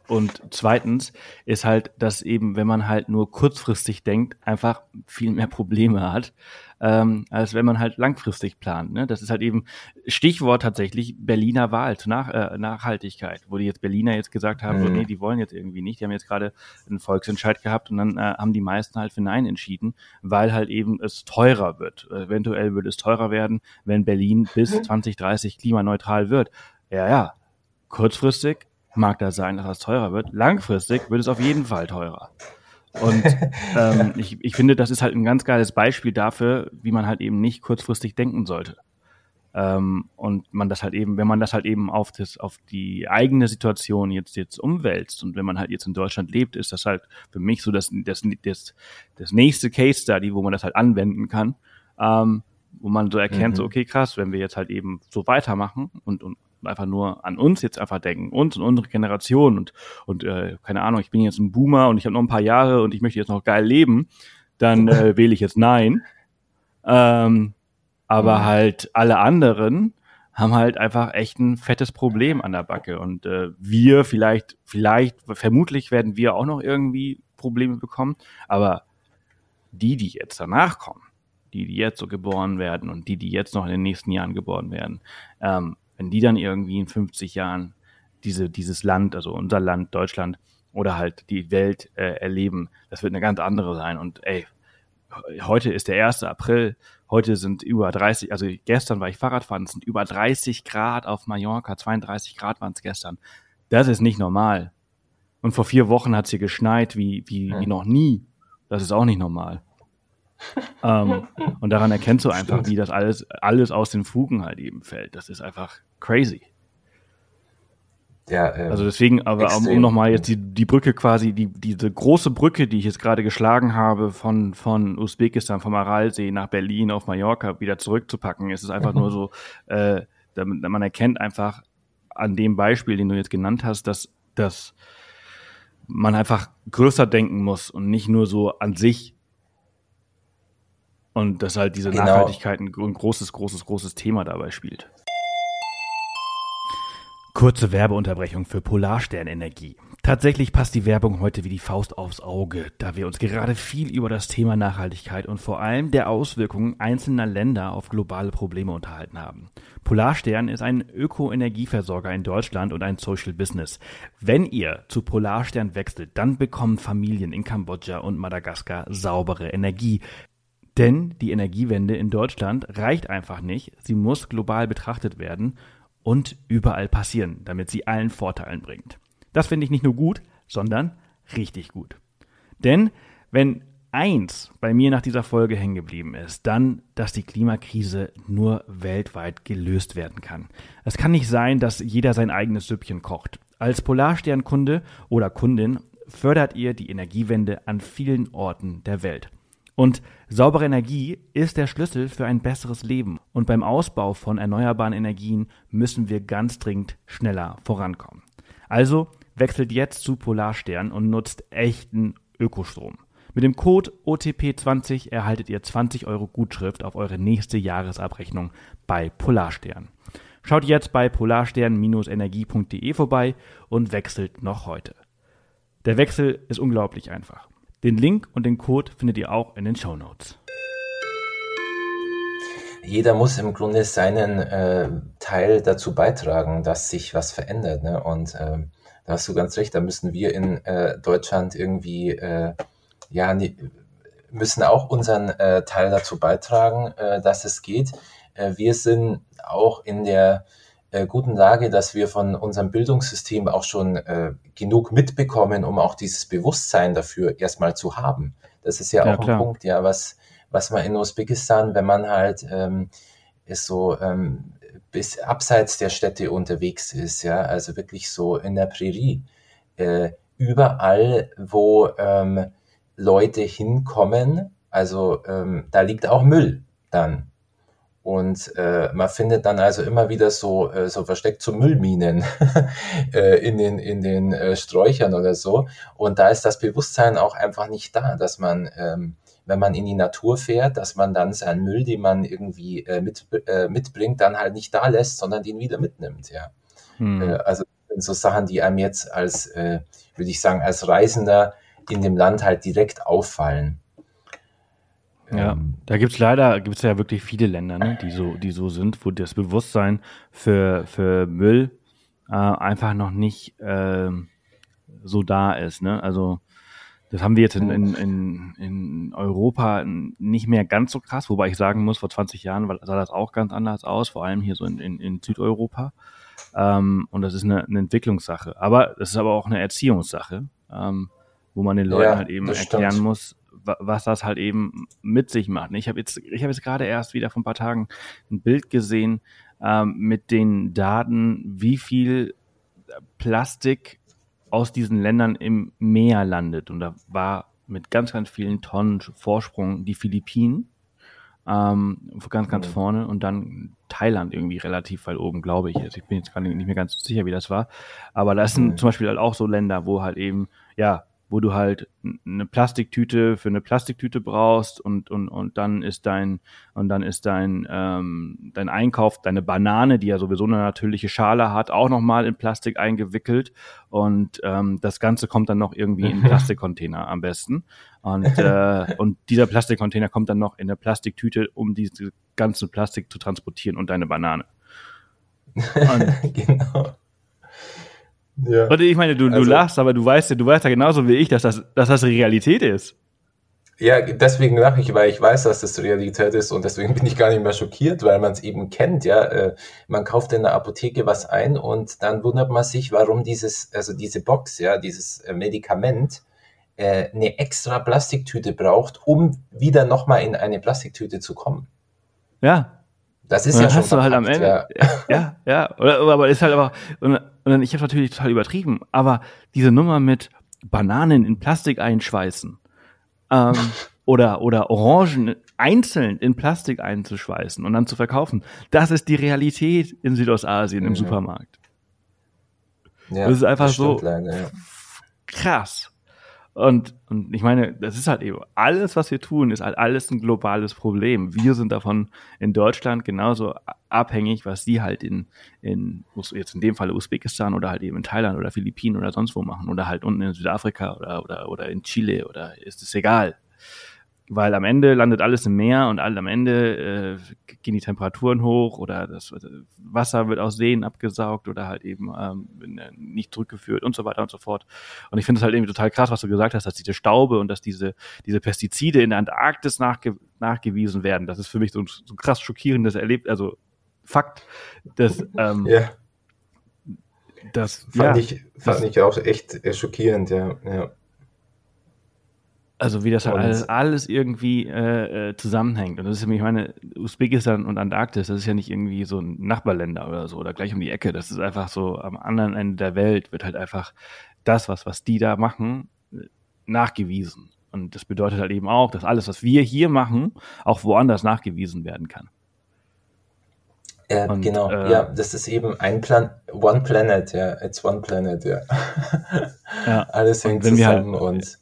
und zweitens ist halt, dass eben, wenn man halt nur kurzfristig denkt, einfach viel mehr Probleme hat, ähm, als wenn man halt langfristig plant. Ne? Das ist halt eben Stichwort tatsächlich Berliner Wahl zur Nach äh, Nachhaltigkeit, wo die jetzt Berliner jetzt gesagt haben, mhm. so, nee, die wollen jetzt irgendwie nicht. Die haben jetzt gerade einen Volksentscheid gehabt und dann äh, haben die meisten halt für Nein entschieden, weil halt eben es teurer wird. Eventuell wird es teurer werden, wenn Berlin bis 2030 mhm. klimaneutral wird. Ja, ja, kurzfristig mag das sein, dass das teurer wird. Langfristig wird es auf jeden Fall teurer. Und ähm, ich, ich finde, das ist halt ein ganz geiles Beispiel dafür, wie man halt eben nicht kurzfristig denken sollte. Ähm, und man das halt eben, wenn man das halt eben auf das, auf die eigene Situation jetzt jetzt umwälzt und wenn man halt jetzt in Deutschland lebt, ist das halt für mich so das, das, das, das nächste Case Study, wo man das halt anwenden kann. Ähm, wo man so erkennt, mhm. so okay, krass, wenn wir jetzt halt eben so weitermachen und, und einfach nur an uns jetzt einfach denken, uns und unsere Generation und, und äh, keine Ahnung, ich bin jetzt ein Boomer und ich habe noch ein paar Jahre und ich möchte jetzt noch geil leben, dann äh, wähle ich jetzt Nein. Ähm, aber mhm. halt alle anderen haben halt einfach echt ein fettes Problem an der Backe. Und äh, wir vielleicht, vielleicht, vermutlich werden wir auch noch irgendwie Probleme bekommen, aber die, die jetzt danach kommen, die, die jetzt so geboren werden und die, die jetzt noch in den nächsten Jahren geboren werden, ähm, wenn die dann irgendwie in 50 Jahren diese, dieses Land, also unser Land, Deutschland oder halt die Welt äh, erleben, das wird eine ganz andere sein. Und ey, heute ist der 1. April, heute sind über 30, also gestern war ich Fahrradfahren, es sind über 30 Grad auf Mallorca, 32 Grad waren es gestern. Das ist nicht normal. Und vor vier Wochen hat es hier geschneit wie, wie, wie noch nie. Das ist auch nicht normal ähm, und daran erkennst du einfach, Stimmt. wie das alles, alles aus den Fugen halt eben fällt. Das ist einfach crazy. Ja, ähm, also deswegen, aber extrem. um nochmal jetzt die, die Brücke quasi, die, diese große Brücke, die ich jetzt gerade geschlagen habe, von, von Usbekistan, vom Aralsee nach Berlin auf Mallorca wieder zurückzupacken, ist es einfach nur so, äh, man erkennt einfach an dem Beispiel, den du jetzt genannt hast, dass, dass man einfach größer denken muss und nicht nur so an sich und dass halt diese genau. Nachhaltigkeit ein großes, großes, großes Thema dabei spielt. Kurze Werbeunterbrechung für Polarsternenergie. Tatsächlich passt die Werbung heute wie die Faust aufs Auge, da wir uns gerade viel über das Thema Nachhaltigkeit und vor allem der Auswirkungen einzelner Länder auf globale Probleme unterhalten haben. Polarstern ist ein Ökoenergieversorger in Deutschland und ein Social Business. Wenn ihr zu Polarstern wechselt, dann bekommen Familien in Kambodscha und Madagaskar saubere Energie. Denn die Energiewende in Deutschland reicht einfach nicht. Sie muss global betrachtet werden und überall passieren, damit sie allen Vorteilen bringt. Das finde ich nicht nur gut, sondern richtig gut. Denn wenn eins bei mir nach dieser Folge hängen geblieben ist, dann, dass die Klimakrise nur weltweit gelöst werden kann. Es kann nicht sein, dass jeder sein eigenes Süppchen kocht. Als Polarsternkunde oder Kundin fördert ihr die Energiewende an vielen Orten der Welt. Und saubere Energie ist der Schlüssel für ein besseres Leben. Und beim Ausbau von erneuerbaren Energien müssen wir ganz dringend schneller vorankommen. Also wechselt jetzt zu Polarstern und nutzt echten Ökostrom. Mit dem Code OTP20 erhaltet ihr 20 Euro Gutschrift auf eure nächste Jahresabrechnung bei Polarstern. Schaut jetzt bei polarstern-energie.de vorbei und wechselt noch heute. Der Wechsel ist unglaublich einfach. Den Link und den Code findet ihr auch in den Show Notes. jeder muss im Grunde seinen äh, Teil dazu beitragen, dass sich was verändert. Ne? Und äh, da hast du ganz recht, da müssen wir in äh, Deutschland irgendwie, äh, ja, müssen auch unseren äh, Teil dazu beitragen, äh, dass es geht. Wir sind auch in der äh, guten Lage, dass wir von unserem Bildungssystem auch schon äh, genug mitbekommen, um auch dieses Bewusstsein dafür erstmal zu haben. Das ist ja, ja auch klar. ein Punkt, ja, was was man in Usbekistan, wenn man halt ähm, ist so ähm, bis abseits der Städte unterwegs ist, ja, also wirklich so in der Prärie, äh, überall, wo ähm, Leute hinkommen, also ähm, da liegt auch Müll dann. Und äh, man findet dann also immer wieder so, äh, so versteckt so Müllminen äh, in den, in den äh, Sträuchern oder so. Und da ist das Bewusstsein auch einfach nicht da, dass man ähm, wenn man in die Natur fährt, dass man dann seinen Müll, den man irgendwie äh, mit, äh, mitbringt, dann halt nicht da lässt, sondern den wieder mitnimmt, ja. Hm. Äh, also so Sachen, die einem jetzt als, äh, würde ich sagen, als Reisender in dem Land halt direkt auffallen. Ja, ähm, da gibt's leider, gibt's ja wirklich viele Länder, ne, die so, die so sind, wo das Bewusstsein für, für Müll äh, einfach noch nicht äh, so da ist. Ne? Also das haben wir jetzt in, in, in, in Europa nicht mehr ganz so krass, wobei ich sagen muss, vor 20 Jahren sah das auch ganz anders aus, vor allem hier so in, in, in Südeuropa. Ähm, und das ist eine, eine Entwicklungssache. Aber das ist aber auch eine Erziehungssache, ähm, wo man den Leuten ja, halt eben erklären stimmt. muss, was das halt eben mit sich macht. Ich habe jetzt, ich habe jetzt gerade erst wieder vor ein paar Tagen ein Bild gesehen ähm, mit den Daten, wie viel Plastik aus diesen Ländern im Meer landet. Und da war mit ganz, ganz vielen Tonnen Vorsprung die Philippinen ähm, ganz, ganz mhm. vorne und dann Thailand irgendwie relativ weit oben, glaube ich. Also ich bin jetzt gerade nicht mehr ganz sicher, wie das war. Aber das sind mhm. zum Beispiel halt auch so Länder, wo halt eben, ja, wo du halt eine Plastiktüte für eine Plastiktüte brauchst und und und dann ist dein und dann ist dein ähm, dein Einkauf deine Banane, die ja sowieso eine natürliche Schale hat, auch noch mal in Plastik eingewickelt und ähm, das Ganze kommt dann noch irgendwie in Plastikcontainer am besten und äh, und dieser Plastikcontainer kommt dann noch in eine Plastiktüte, um diese ganze Plastik zu transportieren und deine Banane. Und, genau. Ja. Und ich meine, du, also, du lachst, aber du weißt ja, du weißt ja genauso wie ich, dass das, dass das Realität ist. Ja, deswegen lache ich, weil ich weiß, dass das Realität ist und deswegen bin ich gar nicht mehr schockiert, weil man es eben kennt, ja. Äh, man kauft in der Apotheke was ein und dann wundert man sich, warum dieses, also diese Box, ja, dieses äh, Medikament, äh, eine extra Plastiktüte braucht, um wieder nochmal in eine Plastiktüte zu kommen. Ja, das ist ja schon hast du halt am Ende. Ja, ja, ja. Oder, aber ist halt aber, und, und ich habe natürlich total übertrieben, aber diese Nummer mit Bananen in Plastik einschweißen ähm, oder, oder Orangen einzeln in Plastik einzuschweißen und dann zu verkaufen, das ist die Realität in Südostasien im mhm. Supermarkt. Ja, das ist einfach das so leider, ja. krass. Und, und ich meine, das ist halt eben, alles, was wir tun, ist halt alles ein globales Problem. Wir sind davon in Deutschland genauso abhängig, was sie halt in, in jetzt in dem Fall Usbekistan oder halt eben in Thailand oder Philippinen oder sonst wo machen oder halt unten in Südafrika oder, oder, oder in Chile oder ist es egal weil am Ende landet alles im Meer und am Ende äh, gehen die Temperaturen hoch oder das Wasser wird aus Seen abgesaugt oder halt eben ähm, nicht zurückgeführt und so weiter und so fort. Und ich finde es halt irgendwie total krass, was du gesagt hast, dass diese Staube und dass diese, diese Pestizide in der Antarktis nachge nachgewiesen werden. Das ist für mich so ein, so ein krass schockierendes Erlebnis, also Fakt, dass ähm, ja. das fand, ja, ich, fand das, ich auch echt schockierend, ja. ja. Also wie das halt alles, alles irgendwie äh, äh, zusammenhängt. Und das ist nämlich meine, Usbekistan und Antarktis, das ist ja nicht irgendwie so ein Nachbarländer oder so oder gleich um die Ecke. Das ist einfach so, am anderen Ende der Welt wird halt einfach das, was, was die da machen, nachgewiesen. Und das bedeutet halt eben auch, dass alles, was wir hier machen, auch woanders nachgewiesen werden kann. Ja, und, genau, äh, ja, das ist eben ein Plan, One Planet, ja, it's One Planet, ja. ja. Alles hängt zusammen halt, und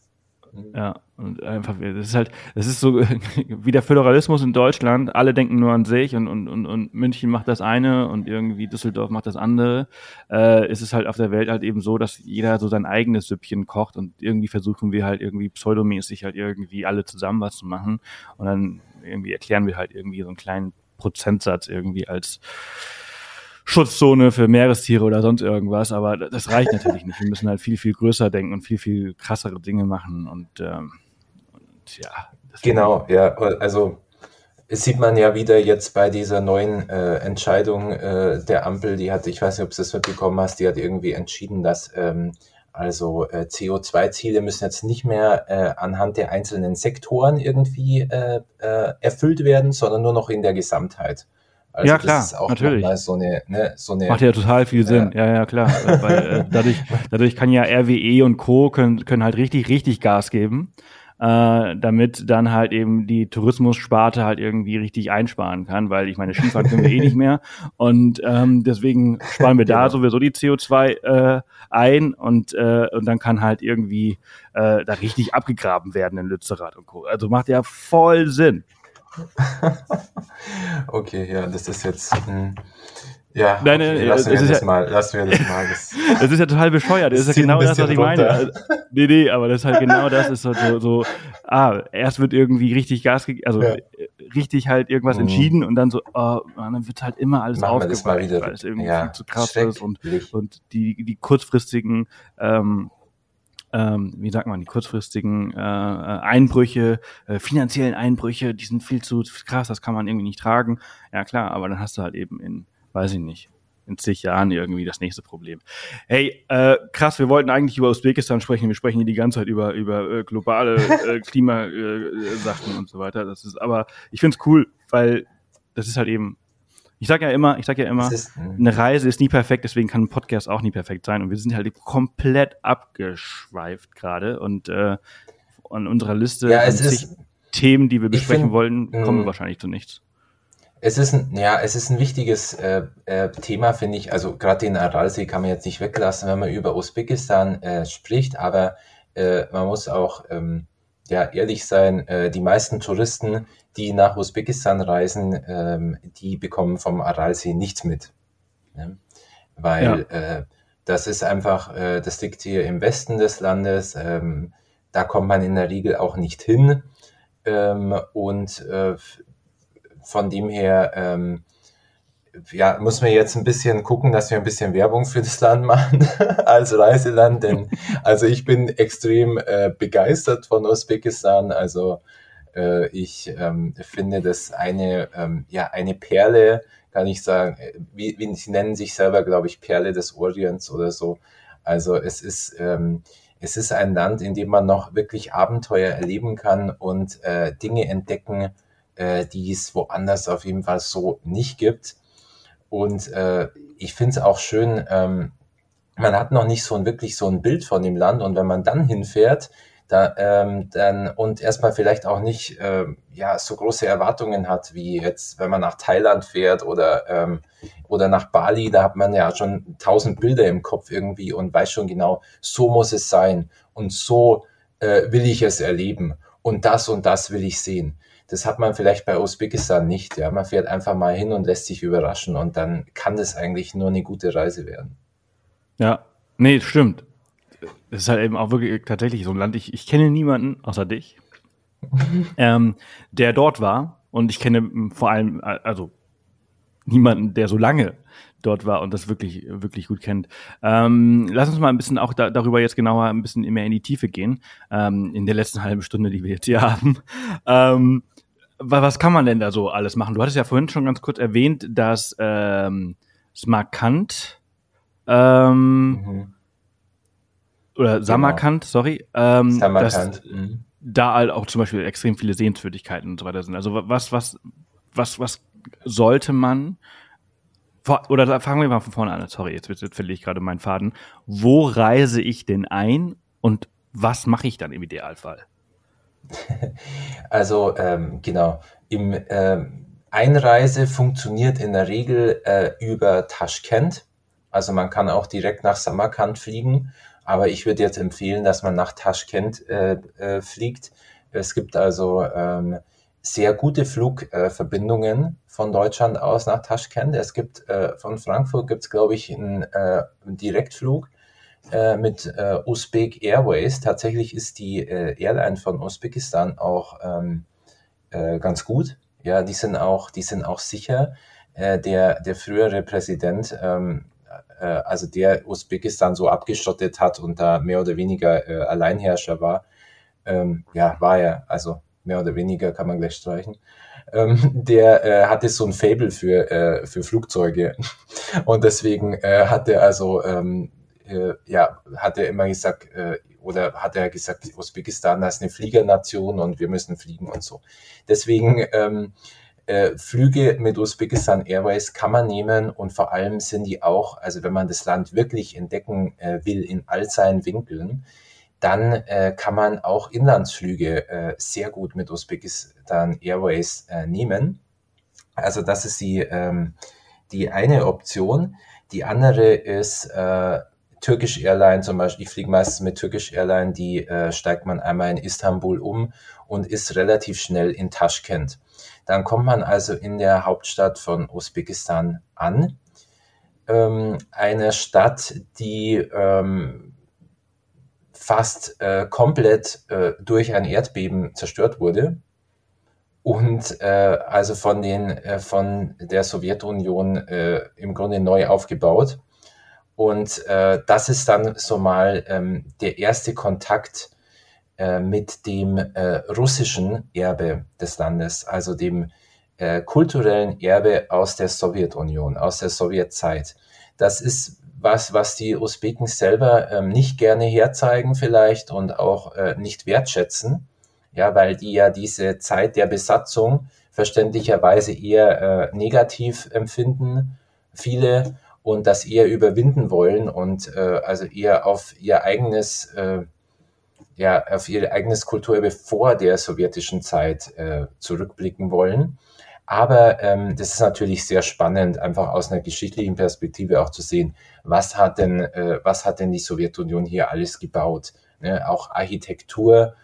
ja, und einfach, das ist halt, das ist so wie der Föderalismus in Deutschland, alle denken nur an sich und, und, und, und München macht das eine und irgendwie Düsseldorf macht das andere. Äh, ist es halt auf der Welt halt eben so, dass jeder so sein eigenes Süppchen kocht und irgendwie versuchen wir halt irgendwie pseudomäßig halt irgendwie alle zusammen was zu machen und dann irgendwie erklären wir halt irgendwie so einen kleinen Prozentsatz irgendwie als Schutzzone für Meerestiere oder sonst irgendwas, aber das reicht natürlich nicht. Wir müssen halt viel, viel größer denken und viel, viel krassere Dinge machen und, ähm, und ja. Genau, ja, also es sieht man ja wieder jetzt bei dieser neuen äh, Entscheidung äh, der Ampel, die hat, ich weiß nicht, ob du das mitbekommen hast, die hat irgendwie entschieden, dass ähm, also äh, CO2-Ziele müssen jetzt nicht mehr äh, anhand der einzelnen Sektoren irgendwie äh, äh, erfüllt werden, sondern nur noch in der Gesamtheit. Also ja, klar, das ist auch natürlich. So eine, ne, so eine, Macht ja total viel Sinn. Ja, ja, ja klar. Weil, äh, dadurch, dadurch kann ja RWE und Co. können, können halt richtig, richtig Gas geben, äh, damit dann halt eben die Tourismussparte halt irgendwie richtig einsparen kann, weil ich meine, Skifahren können wir eh nicht mehr. Und ähm, deswegen sparen wir da genau. sowieso die CO2 äh, ein und, äh, und dann kann halt irgendwie äh, da richtig abgegraben werden in Lützerath und Co. Also macht ja voll Sinn. okay, ja, das ist jetzt. Mh, hm, ja, nein, okay, nein, lassen, wir das ja, mal, lassen wir das mal. Das, das ist ja total bescheuert. Das, das ist ja genau das, was ich runter. meine. Nee, nee, aber das ist halt genau das. Ist so, so, so ah, erst wird irgendwie richtig Gas, also ja. richtig halt irgendwas mhm. entschieden und dann so, oh, dann wird halt immer alles aufgeweicht, weil es irgendwie ja, zu krass ist und, und die, die kurzfristigen ähm, ähm, wie sagt man, die kurzfristigen äh, äh, Einbrüche, äh, finanziellen Einbrüche, die sind viel zu krass, das kann man irgendwie nicht tragen. Ja klar, aber dann hast du halt eben in, weiß ich nicht, in zig Jahren irgendwie das nächste Problem. Hey, äh, krass, wir wollten eigentlich über Usbekistan sprechen. Wir sprechen hier die ganze Zeit über, über äh, globale äh, Klimasachen äh, und so weiter. Das ist, aber ich find's cool, weil das ist halt eben ich sage ja immer, ich sage ja immer, ist, eine Reise ist nie perfekt, deswegen kann ein Podcast auch nie perfekt sein. Und wir sind halt komplett abgeschweift gerade und äh, an unserer Liste ja, es ist, Themen, die wir besprechen find, wollten, kommen wir hm. wahrscheinlich zu nichts. Es ist ein, ja, es ist ein wichtiges äh, äh, Thema, finde ich. Also gerade den Aralsee kann man jetzt nicht weglassen, wenn man über Usbekistan äh, spricht, aber äh, man muss auch ähm, ja, ehrlich sein, äh, die meisten Touristen, die nach Usbekistan reisen, ähm, die bekommen vom Aralsee nichts mit. Ne? Weil ja. äh, das ist einfach, äh, das liegt hier im Westen des Landes, ähm, da kommt man in der Regel auch nicht hin. Ähm, und äh, von dem her ähm, ja, muss man jetzt ein bisschen gucken, dass wir ein bisschen Werbung für das Land machen als Reiseland, denn also ich bin extrem äh, begeistert von Usbekistan. Also äh, ich ähm, finde das eine, ähm, ja, eine Perle, kann ich sagen, äh, wie, wie sie nennen sich selber, glaube ich, Perle des Orients oder so. Also es ist, ähm, es ist ein Land, in dem man noch wirklich Abenteuer erleben kann und äh, Dinge entdecken, äh, die es woanders auf jeden Fall so nicht gibt. Und äh, ich finde es auch schön, ähm, man hat noch nicht so ein wirklich so ein Bild von dem Land und wenn man dann hinfährt, da, ähm, dann und erstmal vielleicht auch nicht äh, ja so große Erwartungen hat wie jetzt, wenn man nach Thailand fährt oder ähm, oder nach Bali, da hat man ja schon tausend Bilder im Kopf irgendwie und weiß schon genau, so muss es sein und so äh, will ich es erleben und das und das will ich sehen. Das hat man vielleicht bei Usbekistan nicht. Ja, man fährt einfach mal hin und lässt sich überraschen und dann kann das eigentlich nur eine gute Reise werden. Ja, nee, stimmt. Es ist halt eben auch wirklich tatsächlich so ein Land. Ich, ich kenne niemanden außer dich, ähm, der dort war. Und ich kenne vor allem, also niemanden, der so lange dort war und das wirklich, wirklich gut kennt. Ähm, lass uns mal ein bisschen auch da, darüber jetzt genauer ein bisschen mehr in die Tiefe gehen, ähm, in der letzten halben Stunde, die wir jetzt hier haben. Ähm, was kann man denn da so alles machen? Du hattest ja vorhin schon ganz kurz erwähnt, dass ähm, Smarkand ähm, mhm. Oder genau. Samarkand, genau. sorry, ähm, Samarkand. Dass mhm. da halt auch zum Beispiel extrem viele Sehenswürdigkeiten und so weiter sind. Also was, was, was, was sollte man oder fangen wir mal von vorne an. Sorry, jetzt, jetzt verliere ich gerade meinen Faden. Wo reise ich denn ein und was mache ich dann im Idealfall? Also ähm, genau, im ähm, Einreise funktioniert in der Regel äh, über Taschkent. Also man kann auch direkt nach Samarkand fliegen, aber ich würde jetzt empfehlen, dass man nach Taschkent äh, äh, fliegt. Es gibt also ähm, sehr gute Flugverbindungen von Deutschland aus nach Taschkent. Es gibt äh, von Frankfurt gibt es glaube ich einen, äh, einen Direktflug äh, mit äh, Uzbek Airways. Tatsächlich ist die äh, Airline von Usbekistan auch ähm, äh, ganz gut. Ja, die sind auch, die sind auch sicher. Äh, der, der frühere Präsident, ähm, äh, also der Usbekistan so abgeschottet hat und da mehr oder weniger äh, Alleinherrscher war, ähm, ja, war er, also mehr oder weniger kann man gleich streichen, ähm, der äh, hatte so ein Fable für, äh, für Flugzeuge. Und deswegen äh, hat er also, ähm, äh, ja, hat er immer gesagt, äh, oder hat er gesagt, Usbekistan ist eine Fliegernation und wir müssen fliegen und so. Deswegen ähm, äh, Flüge mit Usbekistan Airways kann man nehmen und vor allem sind die auch, also wenn man das Land wirklich entdecken äh, will in all seinen Winkeln, dann äh, kann man auch Inlandsflüge äh, sehr gut mit Usbekistan Airways äh, nehmen. Also das ist die, ähm, die eine Option. Die andere ist äh, Turkish Airline zum Beispiel. Ich fliege meistens mit Turkish Airline, die äh, steigt man einmal in Istanbul um und ist relativ schnell in Taschkent. Dann kommt man also in der Hauptstadt von Usbekistan an. Ähm, eine Stadt, die ähm, fast äh, komplett äh, durch ein Erdbeben zerstört wurde und äh, also von den äh, von der Sowjetunion äh, im Grunde neu aufgebaut und äh, das ist dann so mal ähm, der erste Kontakt äh, mit dem äh, russischen Erbe des Landes, also dem äh, kulturellen Erbe aus der Sowjetunion, aus der Sowjetzeit. Das ist was, was die Usbeken selber ähm, nicht gerne herzeigen vielleicht und auch äh, nicht wertschätzen, ja, weil die ja diese Zeit der Besatzung verständlicherweise eher äh, negativ empfinden, viele und das eher überwinden wollen und äh, also eher auf ihr eigenes äh, ja auf ihr eigenes Kulturerbe vor der sowjetischen Zeit äh, zurückblicken wollen. Aber ähm, das ist natürlich sehr spannend, einfach aus einer geschichtlichen Perspektive auch zu sehen, was hat denn, äh, was hat denn die Sowjetunion hier alles gebaut? Ne? Auch Architektur,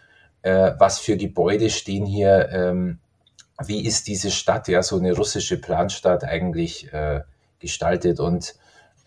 äh, was für Gebäude stehen hier, ähm, wie ist diese Stadt, ja, so eine russische Planstadt eigentlich äh, gestaltet und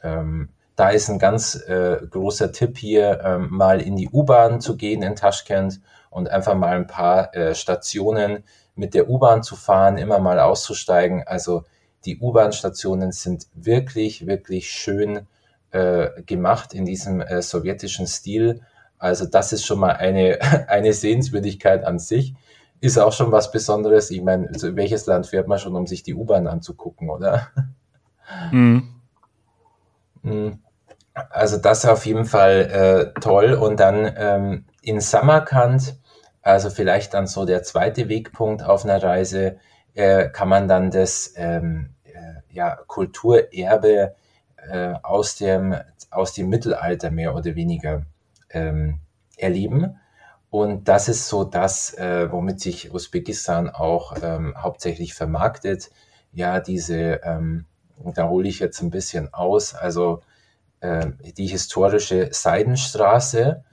ähm, da ist ein ganz äh, großer Tipp hier, ähm, mal in die U-Bahn zu gehen in Taschkent und einfach mal ein paar äh, Stationen mit der U-Bahn zu fahren, immer mal auszusteigen. Also die U-Bahn-Stationen sind wirklich, wirklich schön äh, gemacht in diesem äh, sowjetischen Stil. Also das ist schon mal eine, eine Sehenswürdigkeit an sich. Ist auch schon was Besonderes. Ich meine, also welches Land fährt man schon, um sich die U-Bahn anzugucken, oder? Mhm. mhm. Also das auf jeden Fall äh, toll. Und dann ähm, in Samarkand also vielleicht dann so der zweite Wegpunkt auf einer Reise, äh, kann man dann das ähm, äh, ja, Kulturerbe äh, aus, dem, aus dem Mittelalter mehr oder weniger ähm, erleben. Und das ist so das, äh, womit sich Usbekistan auch ähm, hauptsächlich vermarktet. Ja, diese, ähm, da hole ich jetzt ein bisschen aus, also äh, die historische Seidenstraße,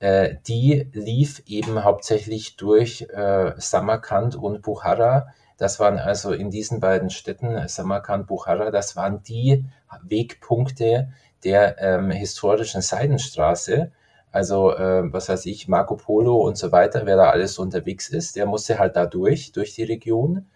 äh, die lief eben hauptsächlich durch äh, Samarkand und Bukhara. Das waren also in diesen beiden Städten, Samarkand, Bukhara, das waren die Wegpunkte der ähm, historischen Seidenstraße. Also, äh, was weiß ich, Marco Polo und so weiter, wer da alles unterwegs ist, der musste halt da durch, durch die Region.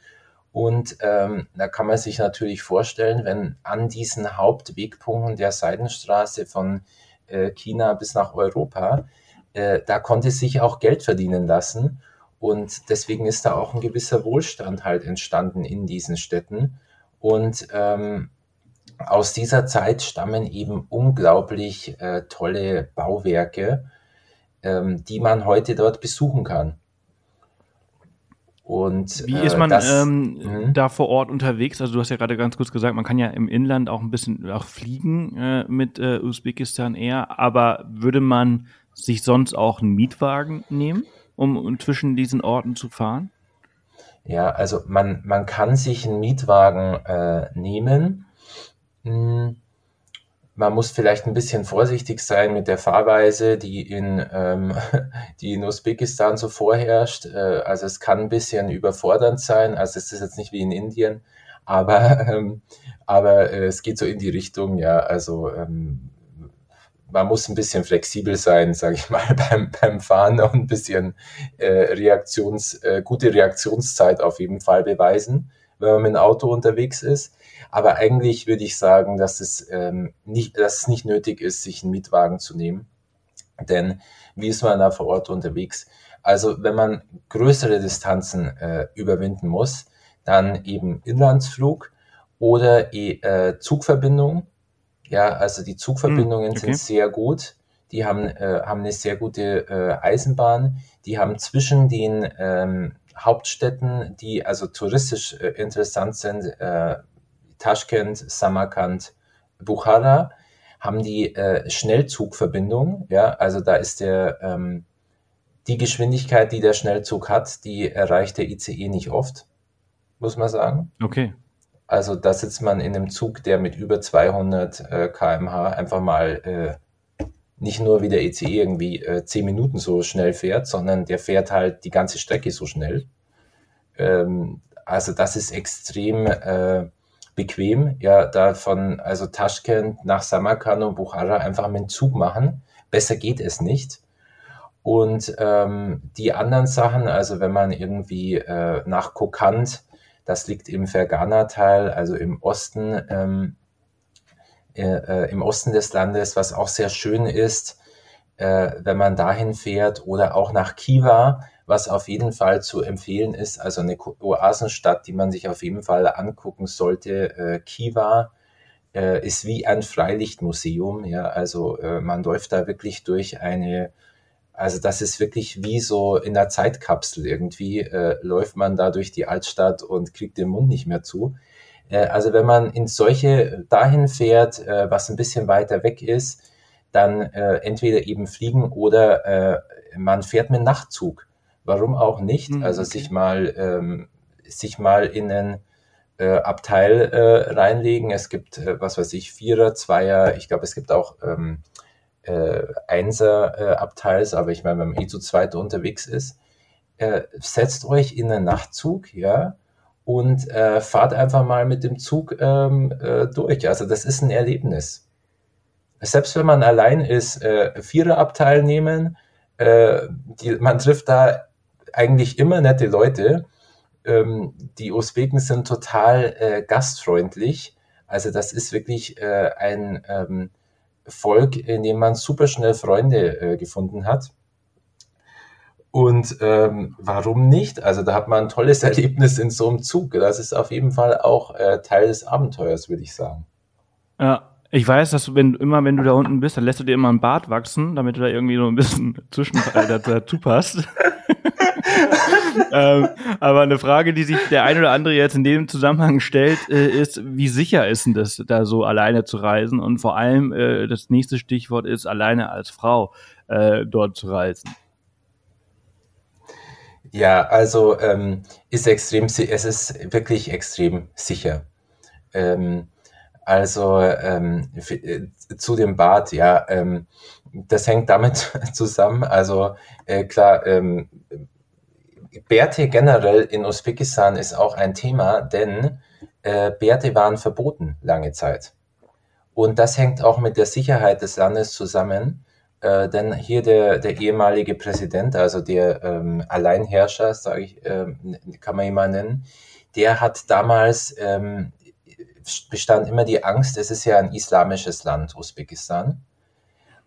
Und ähm, da kann man sich natürlich vorstellen, wenn an diesen Hauptwegpunkten der Seidenstraße von äh, China bis nach Europa äh, da konnte sich auch Geld verdienen lassen. Und deswegen ist da auch ein gewisser Wohlstand halt entstanden in diesen Städten. Und ähm, aus dieser Zeit stammen eben unglaublich äh, tolle Bauwerke, ähm, die man heute dort besuchen kann. Und, Wie ist äh, man das, ähm, mhm. da vor Ort unterwegs? Also du hast ja gerade ganz kurz gesagt, man kann ja im Inland auch ein bisschen auch fliegen äh, mit äh, Usbekistan Air, aber würde man sich sonst auch einen Mietwagen nehmen, um zwischen diesen Orten zu fahren? Ja, also man, man kann sich einen Mietwagen äh, nehmen. Hm, man muss vielleicht ein bisschen vorsichtig sein mit der Fahrweise, die in, ähm, die in Usbekistan so vorherrscht. Äh, also es kann ein bisschen überfordernd sein. Also es ist jetzt nicht wie in Indien, aber, ähm, aber äh, es geht so in die Richtung, ja, also ähm, man muss ein bisschen flexibel sein, sage ich mal, beim, beim Fahren und ein bisschen äh, Reaktions, äh, gute Reaktionszeit auf jeden Fall beweisen, wenn man mit dem Auto unterwegs ist. Aber eigentlich würde ich sagen, dass es, ähm, nicht, dass es nicht nötig ist, sich einen Mietwagen zu nehmen. Denn wie ist man da vor Ort unterwegs? Also wenn man größere Distanzen äh, überwinden muss, dann eben Inlandsflug oder äh, Zugverbindung ja, also die Zugverbindungen hm, okay. sind sehr gut. Die haben, äh, haben eine sehr gute äh, Eisenbahn. Die haben zwischen den ähm, Hauptstädten, die also touristisch äh, interessant sind, äh, Taschkent, Samarkand, Bukhara, haben die äh, Schnellzugverbindung. Ja, also da ist der ähm, die Geschwindigkeit, die der Schnellzug hat, die erreicht der ICE nicht oft, muss man sagen. Okay. Also da sitzt man in einem Zug, der mit über 200 äh, km/h einfach mal äh, nicht nur wie der ECE irgendwie äh, 10 Minuten so schnell fährt, sondern der fährt halt die ganze Strecke so schnell. Ähm, also das ist extrem äh, bequem. Ja, da von also Taschkent nach Samarkand und Bukhara einfach mit dem Zug machen. Besser geht es nicht. Und ähm, die anderen Sachen, also wenn man irgendwie äh, nach Kokand das liegt im Fergana-Teil, also im Osten, ähm, äh, äh, im Osten des Landes, was auch sehr schön ist, äh, wenn man dahin fährt oder auch nach Kiva, was auf jeden Fall zu empfehlen ist, also eine Oasenstadt, die man sich auf jeden Fall angucken sollte. Äh, Kiva äh, ist wie ein Freilichtmuseum, ja, also äh, man läuft da wirklich durch eine also das ist wirklich wie so in der Zeitkapsel irgendwie, äh, läuft man da durch die Altstadt und kriegt den Mund nicht mehr zu. Äh, also wenn man in solche dahin fährt, äh, was ein bisschen weiter weg ist, dann entweder eben fliegen oder man fährt mit Nachtzug. Warum auch nicht? Mhm, also sich mal ähm, sich mal in einen äh, Abteil äh, reinlegen. Es gibt, äh, was weiß ich, Vierer, Zweier, ich glaube, es gibt auch ähm, äh, Einser-Abteils, äh, aber ich meine, wenn man eh zu zweit unterwegs ist, äh, setzt euch in einen Nachtzug, ja, und äh, fahrt einfach mal mit dem Zug ähm, äh, durch. Also das ist ein Erlebnis. Selbst wenn man allein ist, Viererabteil nehmen, die, man trifft da eigentlich immer nette Leute. Ähm, die Usbeken sind total äh, gastfreundlich. Also das ist wirklich äh, ein ähm, Volk, in dem man super schnell Freunde äh, gefunden hat. Und ähm, warum nicht? Also da hat man ein tolles Erlebnis in so einem Zug. Das ist auf jeden Fall auch äh, Teil des Abenteuers, würde ich sagen. Ja, ich weiß, dass du, wenn immer, wenn du da unten bist, dann lässt du dir immer ein Bart wachsen, damit du da irgendwie so ein bisschen zwischen dazu passt. ähm, aber eine Frage, die sich der ein oder andere jetzt in dem Zusammenhang stellt, äh, ist, wie sicher ist denn das, da so alleine zu reisen? Und vor allem äh, das nächste Stichwort ist, alleine als Frau äh, dort zu reisen. Ja, also ähm, ist extrem, es ist wirklich extrem sicher. Ähm, also ähm, äh, zu dem Bad, ja, ähm, das hängt damit zusammen. Also äh, klar, ähm, Bärte generell in Usbekistan ist auch ein Thema, denn äh, Bärte waren verboten lange Zeit. Und das hängt auch mit der Sicherheit des Landes zusammen, äh, denn hier der, der ehemalige Präsident, also der ähm, Alleinherrscher, sage ich, äh, kann man ihn mal nennen, der hat damals ähm, bestand immer die Angst, es ist ja ein islamisches Land, Usbekistan.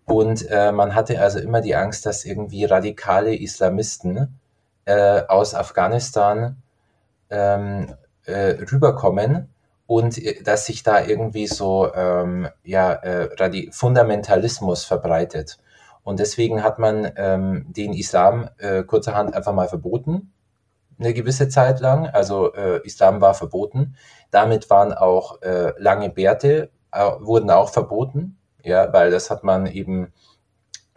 Und äh, man hatte also immer die Angst, dass irgendwie radikale Islamisten äh, aus Afghanistan ähm, äh, rüberkommen und äh, dass sich da irgendwie so ähm, ja, äh, Fundamentalismus verbreitet. Und deswegen hat man ähm, den Islam äh, kurzerhand einfach mal verboten, eine gewisse Zeit lang. Also äh, Islam war verboten. Damit waren auch äh, lange Bärte, äh, wurden auch verboten, ja, weil das hat man eben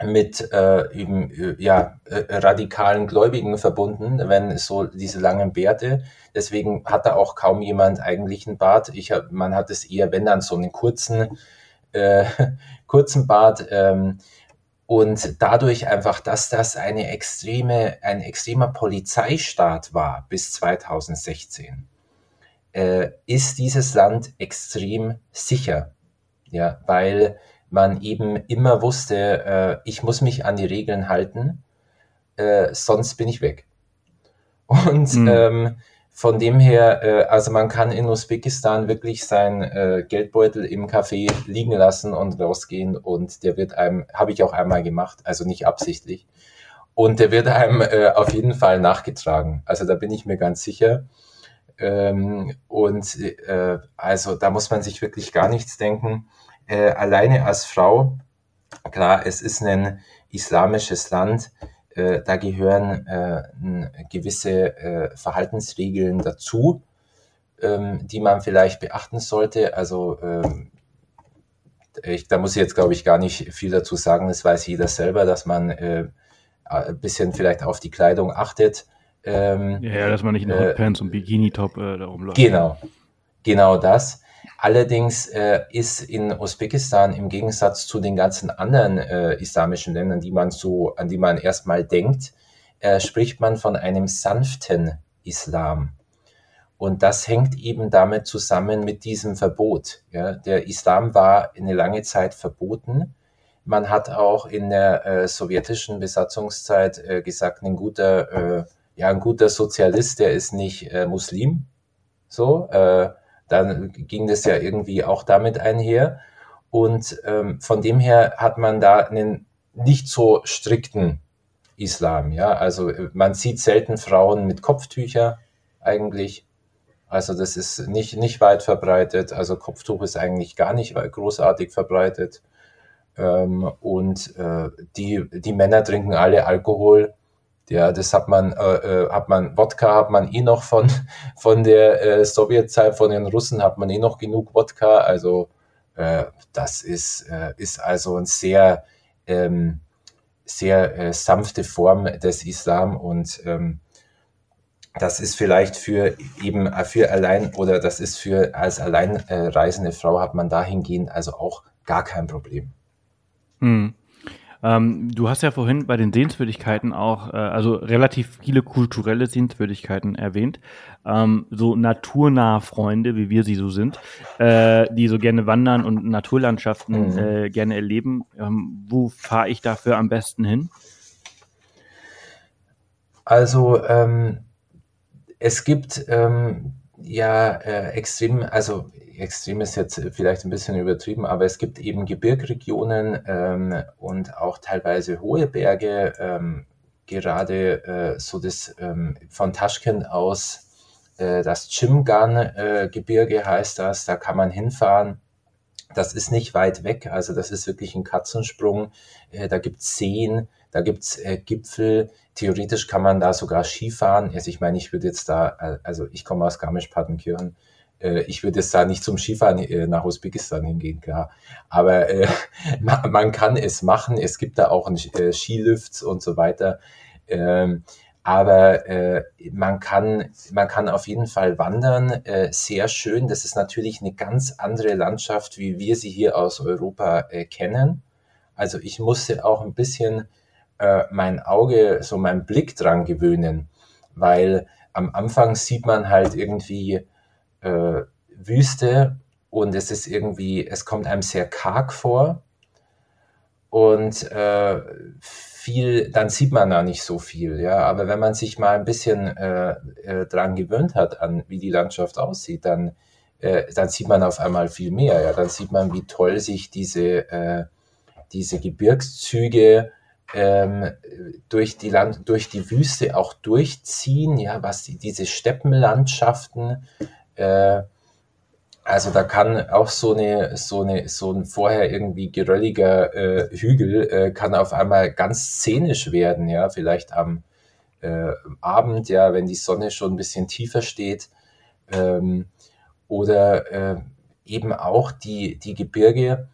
mit äh, eben äh, ja äh, radikalen Gläubigen verbunden, wenn so diese langen Bärte. Deswegen hat da auch kaum jemand eigentlich einen Bart. Ich hab, man hat es eher, wenn dann so einen kurzen äh, kurzen Bart. Ähm, und dadurch einfach, dass das eine extreme, ein extremer Polizeistaat war bis 2016, äh, ist dieses Land extrem sicher. Ja, weil man eben immer wusste, äh, ich muss mich an die Regeln halten, äh, sonst bin ich weg. Und mhm. ähm, von dem her, äh, also man kann in Usbekistan wirklich sein äh, Geldbeutel im Café liegen lassen und rausgehen und der wird einem, habe ich auch einmal gemacht, also nicht absichtlich. Und der wird einem äh, auf jeden Fall nachgetragen. Also da bin ich mir ganz sicher. Ähm, und äh, also da muss man sich wirklich gar nichts denken. Äh, alleine als Frau, klar, es ist ein islamisches Land, äh, da gehören äh, gewisse äh, Verhaltensregeln dazu, ähm, die man vielleicht beachten sollte. Also ähm, ich, da muss ich jetzt, glaube ich, gar nicht viel dazu sagen. Das weiß jeder selber, dass man äh, ein bisschen vielleicht auf die Kleidung achtet. Ähm, ja, dass man nicht in Hotpants und Bikini-Top äh, da rumläuft. Genau, genau das. Allerdings äh, ist in Usbekistan im Gegensatz zu den ganzen anderen äh, islamischen Ländern, die man so, an die man erstmal denkt, äh, spricht man von einem sanften Islam. Und das hängt eben damit zusammen mit diesem Verbot. Ja. Der Islam war eine lange Zeit verboten. Man hat auch in der äh, sowjetischen Besatzungszeit äh, gesagt, ein guter, äh, ja, ein guter Sozialist, der ist nicht Muslim. So, äh, dann ging das ja irgendwie auch damit einher. Und ähm, von dem her hat man da einen nicht so strikten Islam. Ja, also äh, man sieht selten Frauen mit Kopftücher eigentlich. Also das ist nicht, nicht weit verbreitet. Also Kopftuch ist eigentlich gar nicht großartig verbreitet. Ähm, und äh, die, die Männer trinken alle Alkohol. Ja, das hat man, äh, äh, hat man, Wodka hat man eh noch von, von der äh, Sowjetzeit, von den Russen hat man eh noch genug Wodka. Also äh, das ist, äh, ist also ein sehr, ähm, sehr äh, sanfte Form des Islam und ähm, das ist vielleicht für eben für allein oder das ist für als alleinreisende Frau hat man dahingehend also auch gar kein Problem. Hm. Ähm, du hast ja vorhin bei den Sehenswürdigkeiten auch, äh, also relativ viele kulturelle Sehenswürdigkeiten erwähnt. Ähm, so naturnahe Freunde, wie wir sie so sind, äh, die so gerne wandern und Naturlandschaften mhm. äh, gerne erleben. Ähm, wo fahre ich dafür am besten hin? Also ähm, es gibt ähm, ja äh, extrem, also extrem ist jetzt vielleicht ein bisschen übertrieben, aber es gibt eben Gebirgregionen ähm, und auch teilweise hohe Berge. Ähm, gerade äh, so das ähm, von Taschkent aus äh, das Chimgan-Gebirge äh, heißt das, da kann man hinfahren. Das ist nicht weit weg, also das ist wirklich ein Katzensprung. Äh, da gibt's Seen, da gibt's äh, Gipfel. Theoretisch kann man da sogar Skifahren. Also ich meine, ich würde jetzt da, äh, also ich komme aus Garmisch-Partenkirchen, äh, ich würde jetzt da nicht zum Skifahren äh, nach Usbekistan hingehen, klar. Aber äh, man, man, kann es machen. Es gibt da auch äh, Skilifts und so weiter. Ähm, aber äh, man kann man kann auf jeden Fall wandern, äh, sehr schön. Das ist natürlich eine ganz andere Landschaft, wie wir sie hier aus Europa äh, kennen. Also ich musste auch ein bisschen äh, mein Auge, so mein Blick dran gewöhnen, weil am Anfang sieht man halt irgendwie äh, Wüste und es ist irgendwie, es kommt einem sehr karg vor und äh, viel, dann sieht man da nicht so viel, ja. Aber wenn man sich mal ein bisschen äh, äh, dran gewöhnt hat, an wie die Landschaft aussieht, dann, äh, dann sieht man auf einmal viel mehr, ja. Dann sieht man, wie toll sich diese, äh, diese Gebirgszüge ähm, durch die Land, durch die Wüste auch durchziehen, ja, was die, diese Steppenlandschaften, äh, also da kann auch so eine, so eine, so ein vorher irgendwie gerölliger äh, Hügel äh, kann auf einmal ganz szenisch werden, ja, vielleicht am äh, Abend, ja, wenn die Sonne schon ein bisschen tiefer steht, ähm, oder äh, eben auch die, die Gebirge,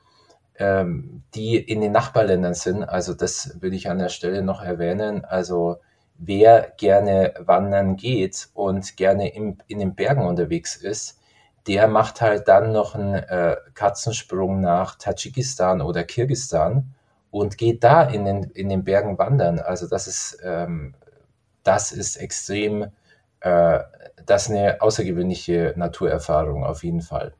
ähm, die in den Nachbarländern sind. Also das will ich an der Stelle noch erwähnen. Also wer gerne wandern geht und gerne im, in den Bergen unterwegs ist, der macht halt dann noch einen äh, Katzensprung nach Tadschikistan oder Kirgistan und geht da in den, in den Bergen wandern. Also das ist, ähm, das ist extrem, äh, das ist eine außergewöhnliche Naturerfahrung auf jeden Fall.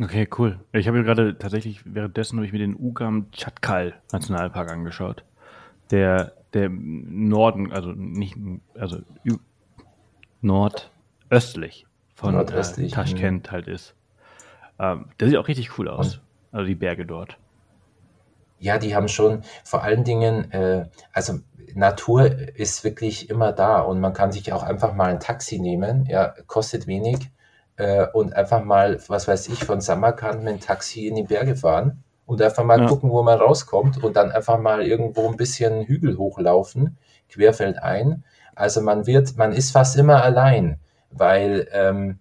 Okay, cool. Ich habe gerade tatsächlich währenddessen habe ich mir den Ugam Chatkal Nationalpark angeschaut. Der der Norden, also nicht also nordöstlich von Nordöstlich, äh, Taschkent halt ist. Ähm, der sieht auch richtig cool aus. Also die Berge dort. Ja, die haben schon vor allen Dingen, äh, also Natur ist wirklich immer da und man kann sich auch einfach mal ein Taxi nehmen, ja, kostet wenig äh, und einfach mal, was weiß ich, von Samarkand mit einem Taxi in die Berge fahren und einfach mal ja. gucken, wo man rauskommt und dann einfach mal irgendwo ein bisschen Hügel hochlaufen, querfeldein. Also man wird, man ist fast immer allein, weil ähm,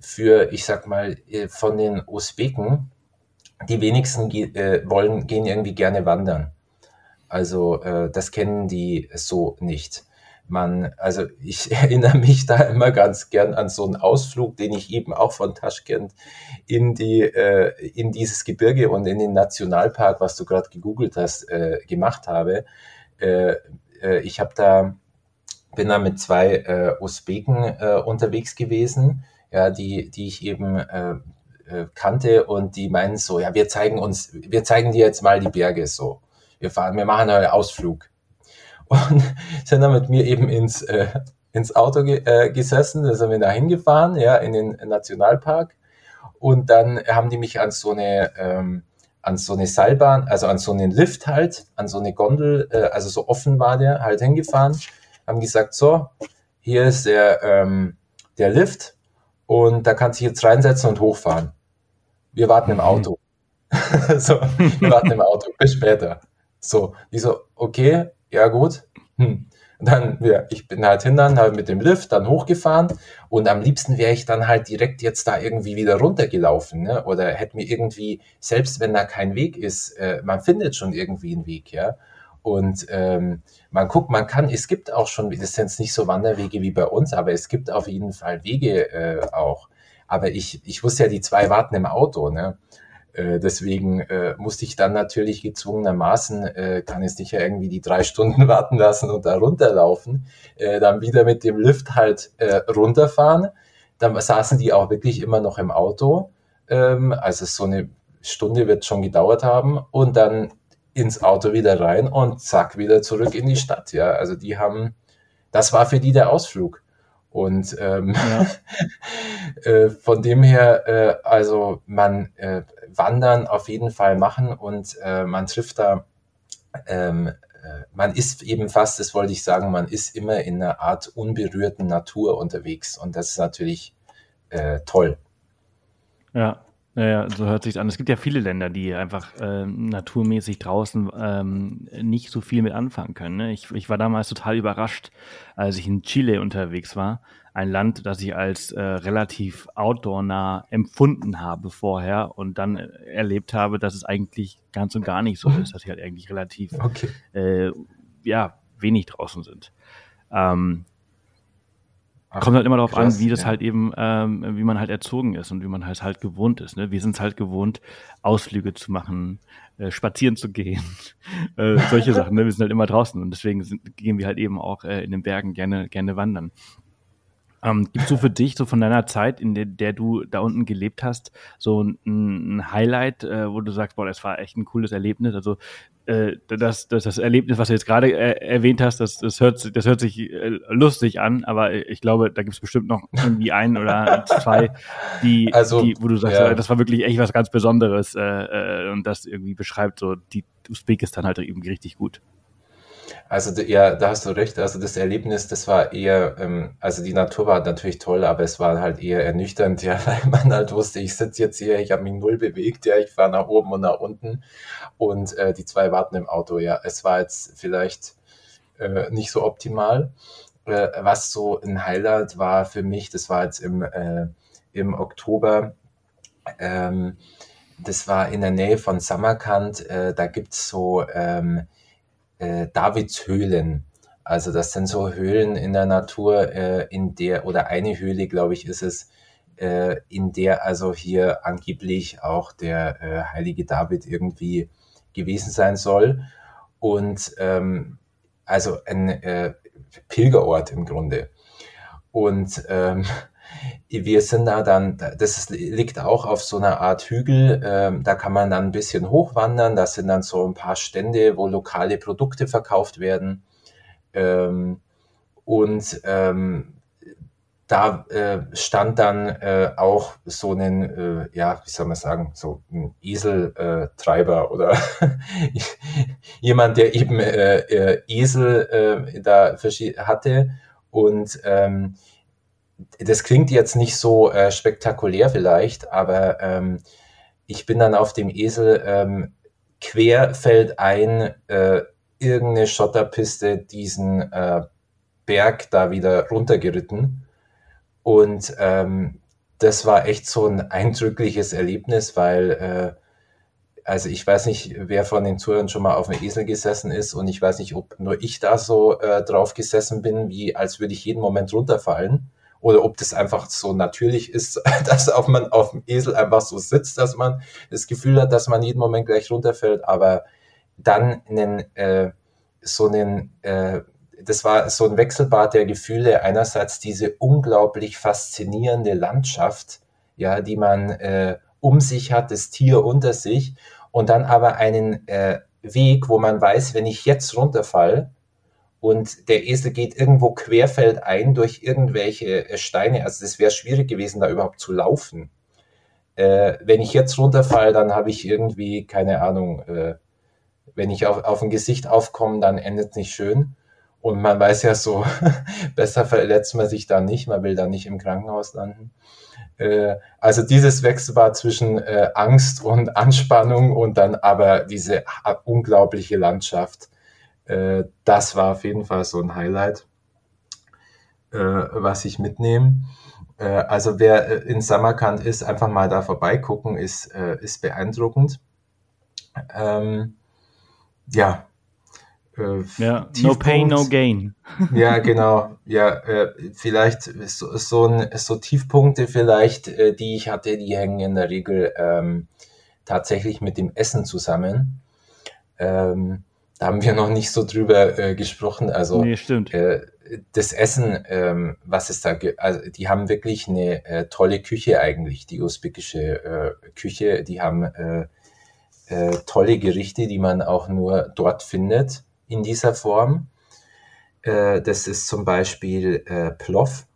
für, ich sag mal, äh, von den Usbeken, die wenigsten äh, wollen, gehen irgendwie gerne wandern. Also äh, das kennen die so nicht. Man, also ich erinnere mich da immer ganz gern an so einen Ausflug, den ich eben auch von Taschkent in die äh, in dieses Gebirge und in den Nationalpark, was du gerade gegoogelt hast, äh, gemacht habe. Äh, äh, ich habe da bin da mit zwei äh, Usbeken äh, unterwegs gewesen, ja, die die ich eben äh, äh, kannte und die meinen so, ja, wir zeigen uns, wir zeigen dir jetzt mal die Berge so. Wir fahren, wir machen einen Ausflug. Und sind dann mit mir eben ins, äh, ins Auto ge äh, gesessen, da sind wir da hingefahren, ja, in den Nationalpark. Und dann haben die mich an so eine, ähm, an so eine Seilbahn, also an so einen Lift halt, an so eine Gondel, äh, also so offen war der, halt hingefahren, haben gesagt, so, hier ist der, ähm, der Lift und da kannst du jetzt reinsetzen und hochfahren wir warten im mhm. Auto. so, wir warten im Auto, bis später. So, ich so, okay, ja gut. Hm. Dann, ja, ich bin halt hin dann halt mit dem Lift dann hochgefahren und am liebsten wäre ich dann halt direkt jetzt da irgendwie wieder runtergelaufen, ne? Oder hätte mir irgendwie, selbst wenn da kein Weg ist, äh, man findet schon irgendwie einen Weg, ja. Und ähm, man guckt, man kann, es gibt auch schon, das sind jetzt nicht so Wanderwege wie bei uns, aber es gibt auf jeden Fall Wege äh, auch. Aber ich, ich wusste ja, die zwei warten im Auto, ne? Äh, deswegen äh, musste ich dann natürlich gezwungenermaßen, äh, kann jetzt nicht ja irgendwie die drei Stunden warten lassen und da runterlaufen, äh, dann wieder mit dem Lift halt äh, runterfahren. Dann saßen die auch wirklich immer noch im Auto. Ähm, also so eine Stunde wird schon gedauert haben und dann ins Auto wieder rein und zack, wieder zurück in die Stadt. Ja, also die haben, das war für die der Ausflug. Und ähm, ja. äh, von dem her, äh, also man äh, wandern auf jeden Fall machen und äh, man trifft da, ähm, äh, man ist eben fast, das wollte ich sagen, man ist immer in einer Art unberührten Natur unterwegs und das ist natürlich äh, toll. Ja, ja, so hört sich an. Es gibt ja viele Länder, die einfach ähm, naturmäßig draußen ähm, nicht so viel mit anfangen können. Ne? Ich, ich war damals total überrascht, als ich in Chile unterwegs war. Ein Land, das ich als äh, relativ outdoor-nah empfunden habe vorher und dann äh, erlebt habe, dass es eigentlich ganz und gar nicht so ist, dass sie halt eigentlich relativ okay. äh, ja, wenig draußen sind. Ähm, Kommt halt immer darauf an, wie das ja. halt eben, ähm, wie man halt erzogen ist und wie man halt halt gewohnt ist. Ne? Wir sind es halt gewohnt, Ausflüge zu machen, äh, spazieren zu gehen, äh, solche Sachen. Ne? Wir sind halt immer draußen und deswegen sind, gehen wir halt eben auch äh, in den Bergen gerne gerne wandern. Ähm, Gibt so für dich, so von deiner Zeit, in der, der du da unten gelebt hast, so ein, ein Highlight, äh, wo du sagst, boah, das war echt ein cooles Erlebnis? Also äh, das, das, das Erlebnis, was du jetzt gerade äh, erwähnt hast, das, das, hört, das hört sich äh, lustig an, aber ich glaube, da gibt es bestimmt noch irgendwie ein oder zwei, die, also, die wo du sagst, ja. das war wirklich echt was ganz Besonderes äh, äh, und das irgendwie beschreibt so die Usbekistan halt irgendwie richtig gut. Also ja, da hast du recht. Also das Erlebnis, das war eher, ähm, also die Natur war natürlich toll, aber es war halt eher ernüchternd, ja, weil man halt wusste, ich sitze jetzt hier, ich habe mich null bewegt, ja, ich fahre nach oben und nach unten und äh, die zwei warten im Auto. Ja, es war jetzt vielleicht äh, nicht so optimal. Äh, was so ein Highlight war für mich, das war jetzt im, äh, im Oktober. Ähm, das war in der Nähe von Samarkand. Äh, da gibt's so ähm, äh, Davidshöhlen. Also das sind so Höhlen in der Natur, äh, in der, oder eine Höhle, glaube ich, ist es, äh, in der also hier angeblich auch der äh, heilige David irgendwie gewesen sein soll. Und ähm, also ein äh, Pilgerort im Grunde. Und ähm, wir sind da dann, das liegt auch auf so einer Art Hügel, ähm, da kann man dann ein bisschen hochwandern, da sind dann so ein paar Stände, wo lokale Produkte verkauft werden. Ähm, und ähm, da äh, stand dann äh, auch so ein, äh, ja, wie soll man sagen, so ein Eseltreiber oder jemand, der eben äh, äh, Esel äh, da hatte. Und ähm, das klingt jetzt nicht so äh, spektakulär vielleicht, aber ähm, ich bin dann auf dem Esel ähm, querfeldein äh, irgendeine Schotterpiste diesen äh, Berg da wieder runtergeritten. Und ähm, das war echt so ein eindrückliches Erlebnis, weil, äh, also ich weiß nicht, wer von den Zuhörern schon mal auf dem Esel gesessen ist und ich weiß nicht, ob nur ich da so äh, drauf gesessen bin, wie als würde ich jeden Moment runterfallen oder ob das einfach so natürlich ist, dass auch man auf dem Esel einfach so sitzt, dass man das Gefühl hat, dass man jeden Moment gleich runterfällt, aber dann einen, äh, so einen äh, das war so ein Wechselbad der Gefühle. Einerseits diese unglaublich faszinierende Landschaft, ja, die man äh, um sich hat, das Tier unter sich, und dann aber einen äh, Weg, wo man weiß, wenn ich jetzt runterfall und der Esel geht irgendwo querfeldein durch irgendwelche äh, Steine, also das wäre schwierig gewesen, da überhaupt zu laufen. Äh, wenn ich jetzt runterfall, dann habe ich irgendwie, keine Ahnung, äh, wenn ich auf, auf ein Gesicht aufkomme, dann endet es nicht schön. Und man weiß ja so, besser verletzt man sich da nicht, man will da nicht im Krankenhaus landen. Äh, also dieses Wechselbad zwischen äh, Angst und Anspannung und dann aber diese unglaubliche Landschaft, äh, das war auf jeden Fall so ein Highlight, was ich mitnehme. Also wer in Samarkand ist, einfach mal da vorbeigucken, ist, ist beeindruckend. Ähm, ja, äh, ja, no pain, no gain. Ja, genau. Ja, äh, vielleicht so, so, ein, so Tiefpunkte vielleicht, äh, die ich hatte, die hängen in der Regel ähm, tatsächlich mit dem Essen zusammen. Ähm, haben wir noch nicht so drüber äh, gesprochen. Also nee, stimmt. Äh, das Essen, ähm, was es da also die haben wirklich eine äh, tolle Küche eigentlich, die usbekische äh, Küche. Die haben äh, äh, tolle Gerichte, die man auch nur dort findet in dieser Form. Das ist zum Beispiel äh, Plov,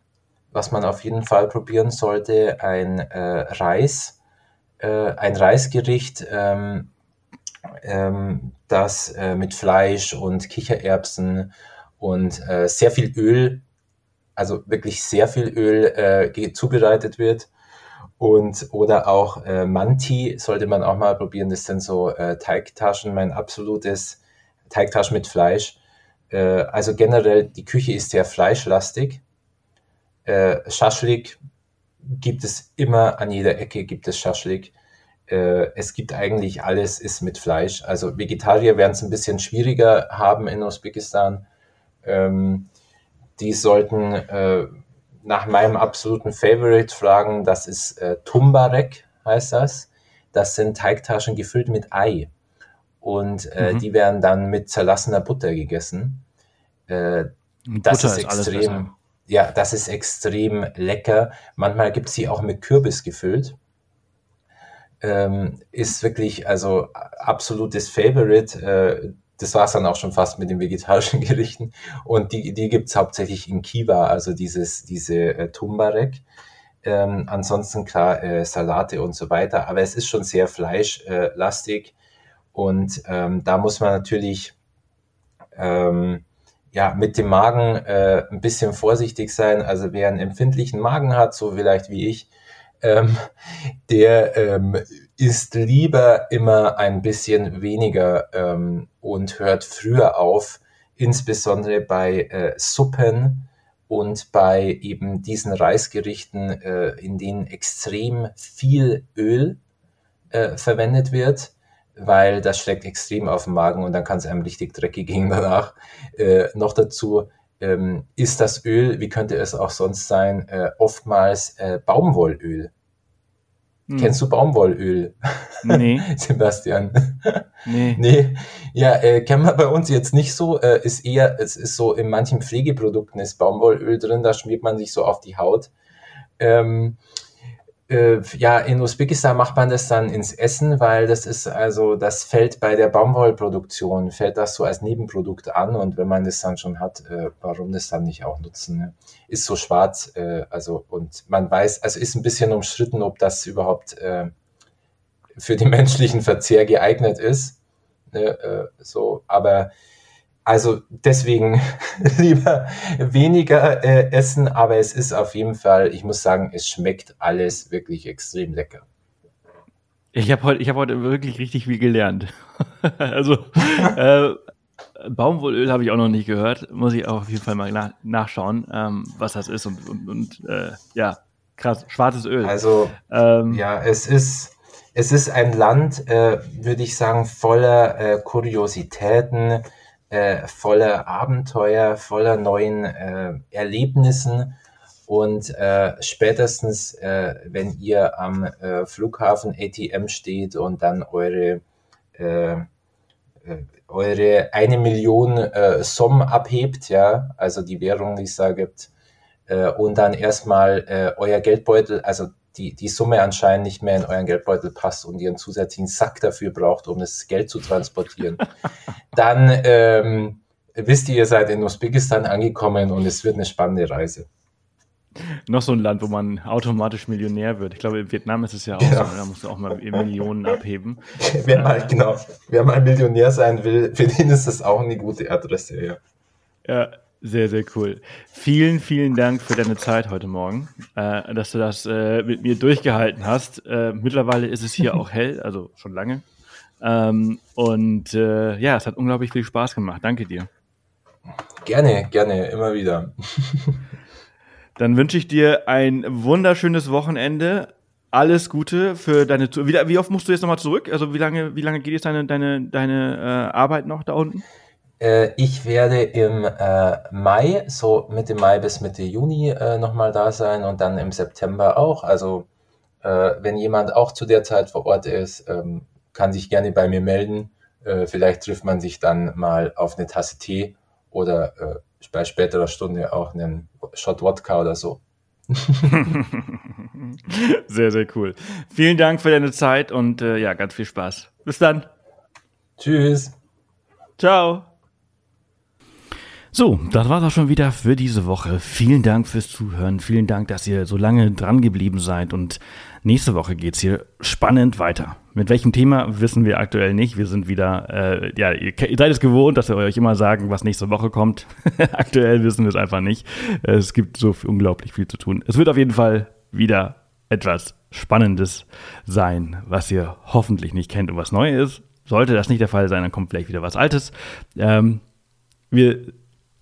was man auf jeden Fall probieren sollte. Ein Reis, ein Reisgericht, ähm, ähm, das äh, mit Fleisch und Kichererbsen und äh, sehr viel Öl, also wirklich sehr viel Öl zubereitet wird. Und oder auch äh, Manti sollte man auch mal probieren. Das sind so äh, Teigtaschen, mein absolutes Teigtaschen mit Fleisch. Äh, also generell, die Küche ist sehr fleischlastig. Äh, Schaschlik gibt es immer, an jeder Ecke gibt es Schaschlik. Äh, es gibt eigentlich alles, ist mit Fleisch. Also Vegetarier werden es ein bisschen schwieriger haben in Usbekistan. Ähm, die sollten äh, nach meinem absoluten Favorite fragen. Das ist äh, Tumbarek, heißt das. Das sind Teigtaschen gefüllt mit Ei und äh, mhm. die werden dann mit zerlassener Butter gegessen. Äh, das ist, ist extrem, ja, das ist extrem lecker. Manchmal gibt es sie auch mit Kürbis gefüllt. Ähm, ist wirklich also absolutes Favorite. Äh, das war es dann auch schon fast mit den vegetarischen Gerichten. Und die, die gibt es hauptsächlich in Kiva, also dieses, diese äh, Tumbarek. Ähm, ansonsten klar äh, Salate und so weiter, aber es ist schon sehr fleischlastig. Und ähm, da muss man natürlich ähm, ja mit dem Magen äh, ein bisschen vorsichtig sein. Also wer einen empfindlichen Magen hat, so vielleicht wie ich, ähm, der ähm, isst lieber immer ein bisschen weniger ähm, und hört früher auf, insbesondere bei äh, Suppen und bei eben diesen Reisgerichten, äh, in denen extrem viel Öl äh, verwendet wird weil das schlägt extrem auf den Magen und dann kann es einem richtig dreckig gehen danach. Äh, noch dazu ähm, ist das Öl, wie könnte es auch sonst sein, äh, oftmals äh, Baumwollöl. Hm. Kennst du Baumwollöl? Nee. Sebastian? Nee. nee. Ja, äh, kennen wir bei uns jetzt nicht so. Äh, ist eher, es ist so, in manchen Pflegeprodukten ist Baumwollöl drin, da schmiert man sich so auf die Haut. Ähm, äh, ja, in Usbekistan macht man das dann ins Essen, weil das ist also, das fällt bei der Baumwollproduktion, fällt das so als Nebenprodukt an und wenn man das dann schon hat, äh, warum das dann nicht auch nutzen? Ne? Ist so schwarz, äh, also und man weiß, also ist ein bisschen umstritten, ob das überhaupt äh, für den menschlichen Verzehr geeignet ist. Ne? Äh, so, aber also deswegen lieber weniger äh, essen, aber es ist auf jeden Fall, ich muss sagen, es schmeckt alles wirklich extrem lecker. Ich habe heute, ich heute wirklich richtig viel gelernt. also äh, Baumwollöl habe ich auch noch nicht gehört. Muss ich auch auf jeden Fall mal nach, nachschauen, ähm, was das ist und, und, und äh, ja, krass, schwarzes Öl. Also ähm, ja, es ist es ist ein Land, äh, würde ich sagen, voller äh, Kuriositäten äh, voller Abenteuer, voller neuen äh, Erlebnissen. Und äh, spätestens, äh, wenn ihr am äh, Flughafen ATM steht und dann eure, äh, äh, eure eine Million äh, SOM abhebt, ja, also die Währung, die es da gibt, äh, und dann erstmal äh, euer Geldbeutel, also die, die Summe anscheinend nicht mehr in euren Geldbeutel passt und ihr einen zusätzlichen Sack dafür braucht, um das Geld zu transportieren, dann ähm, wisst ihr, ihr seid in Usbekistan angekommen und es wird eine spannende Reise. Noch so ein Land, wo man automatisch Millionär wird. Ich glaube, in Vietnam ist es ja auch genau. so, da musst du auch mal Millionen abheben. wer mal, genau, wer mal Millionär sein will, für den ist das auch eine gute Adresse, ja. Ja, sehr, sehr cool. Vielen, vielen Dank für deine Zeit heute Morgen, äh, dass du das äh, mit mir durchgehalten hast. Äh, mittlerweile ist es hier auch hell, also schon lange. Ähm, und äh, ja, es hat unglaublich viel Spaß gemacht. Danke dir. Gerne, gerne, immer wieder. Dann wünsche ich dir ein wunderschönes Wochenende. Alles Gute für deine wie, wie oft musst du jetzt nochmal zurück? Also wie lange, wie lange geht jetzt deine, deine, deine äh, Arbeit noch da unten? Äh, ich werde im äh, Mai, so Mitte Mai bis Mitte Juni äh, nochmal da sein und dann im September auch. Also äh, wenn jemand auch zu der Zeit vor Ort ist, ähm, kann sich gerne bei mir melden. Äh, vielleicht trifft man sich dann mal auf eine Tasse Tee oder bei späterer Stunde auch einen Shot Wodka oder so. sehr, sehr cool. Vielen Dank für deine Zeit und äh, ja, ganz viel Spaß. Bis dann. Tschüss. Ciao. So, das war's auch schon wieder für diese Woche. Vielen Dank fürs Zuhören. Vielen Dank, dass ihr so lange dran geblieben seid. Und nächste Woche geht's hier spannend weiter. Mit welchem Thema wissen wir aktuell nicht. Wir sind wieder, äh, ja, ihr, seid es gewohnt, dass wir euch immer sagen, was nächste Woche kommt. aktuell wissen wir es einfach nicht. Es gibt so unglaublich viel zu tun. Es wird auf jeden Fall wieder etwas Spannendes sein, was ihr hoffentlich nicht kennt und was neu ist. Sollte das nicht der Fall sein, dann kommt vielleicht wieder was Altes. Ähm, wir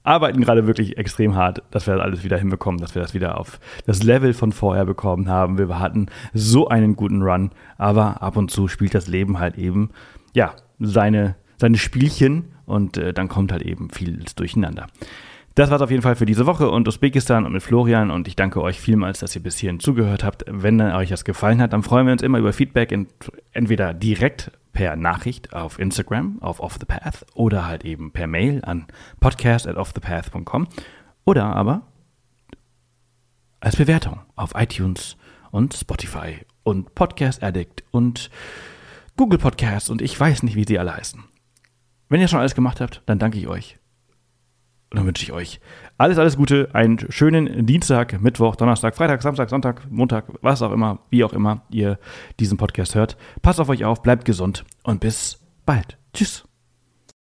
arbeiten gerade wirklich extrem hart, dass wir das alles wieder hinbekommen, dass wir das wieder auf das Level von vorher bekommen haben. Wir hatten so einen guten Run, aber ab und zu spielt das Leben halt eben, ja, seine, seine Spielchen und äh, dann kommt halt eben vieles durcheinander. Das war's auf jeden Fall für diese Woche und Usbekistan und mit Florian und ich danke euch vielmals, dass ihr bis hierhin zugehört habt. Wenn euch das gefallen hat, dann freuen wir uns immer über Feedback, entweder direkt per Nachricht auf Instagram, auf Off the Path oder halt eben per Mail an podcast at offthepath.com oder aber als Bewertung auf iTunes und Spotify und Podcast Addict und Google Podcasts und ich weiß nicht, wie sie alle heißen. Wenn ihr schon alles gemacht habt, dann danke ich euch und dann wünsche ich euch alles, alles Gute, einen schönen Dienstag, Mittwoch, Donnerstag, Freitag, Samstag, Sonntag, Montag, was auch immer, wie auch immer ihr diesen Podcast hört. Passt auf euch auf, bleibt gesund und bis bald. Tschüss.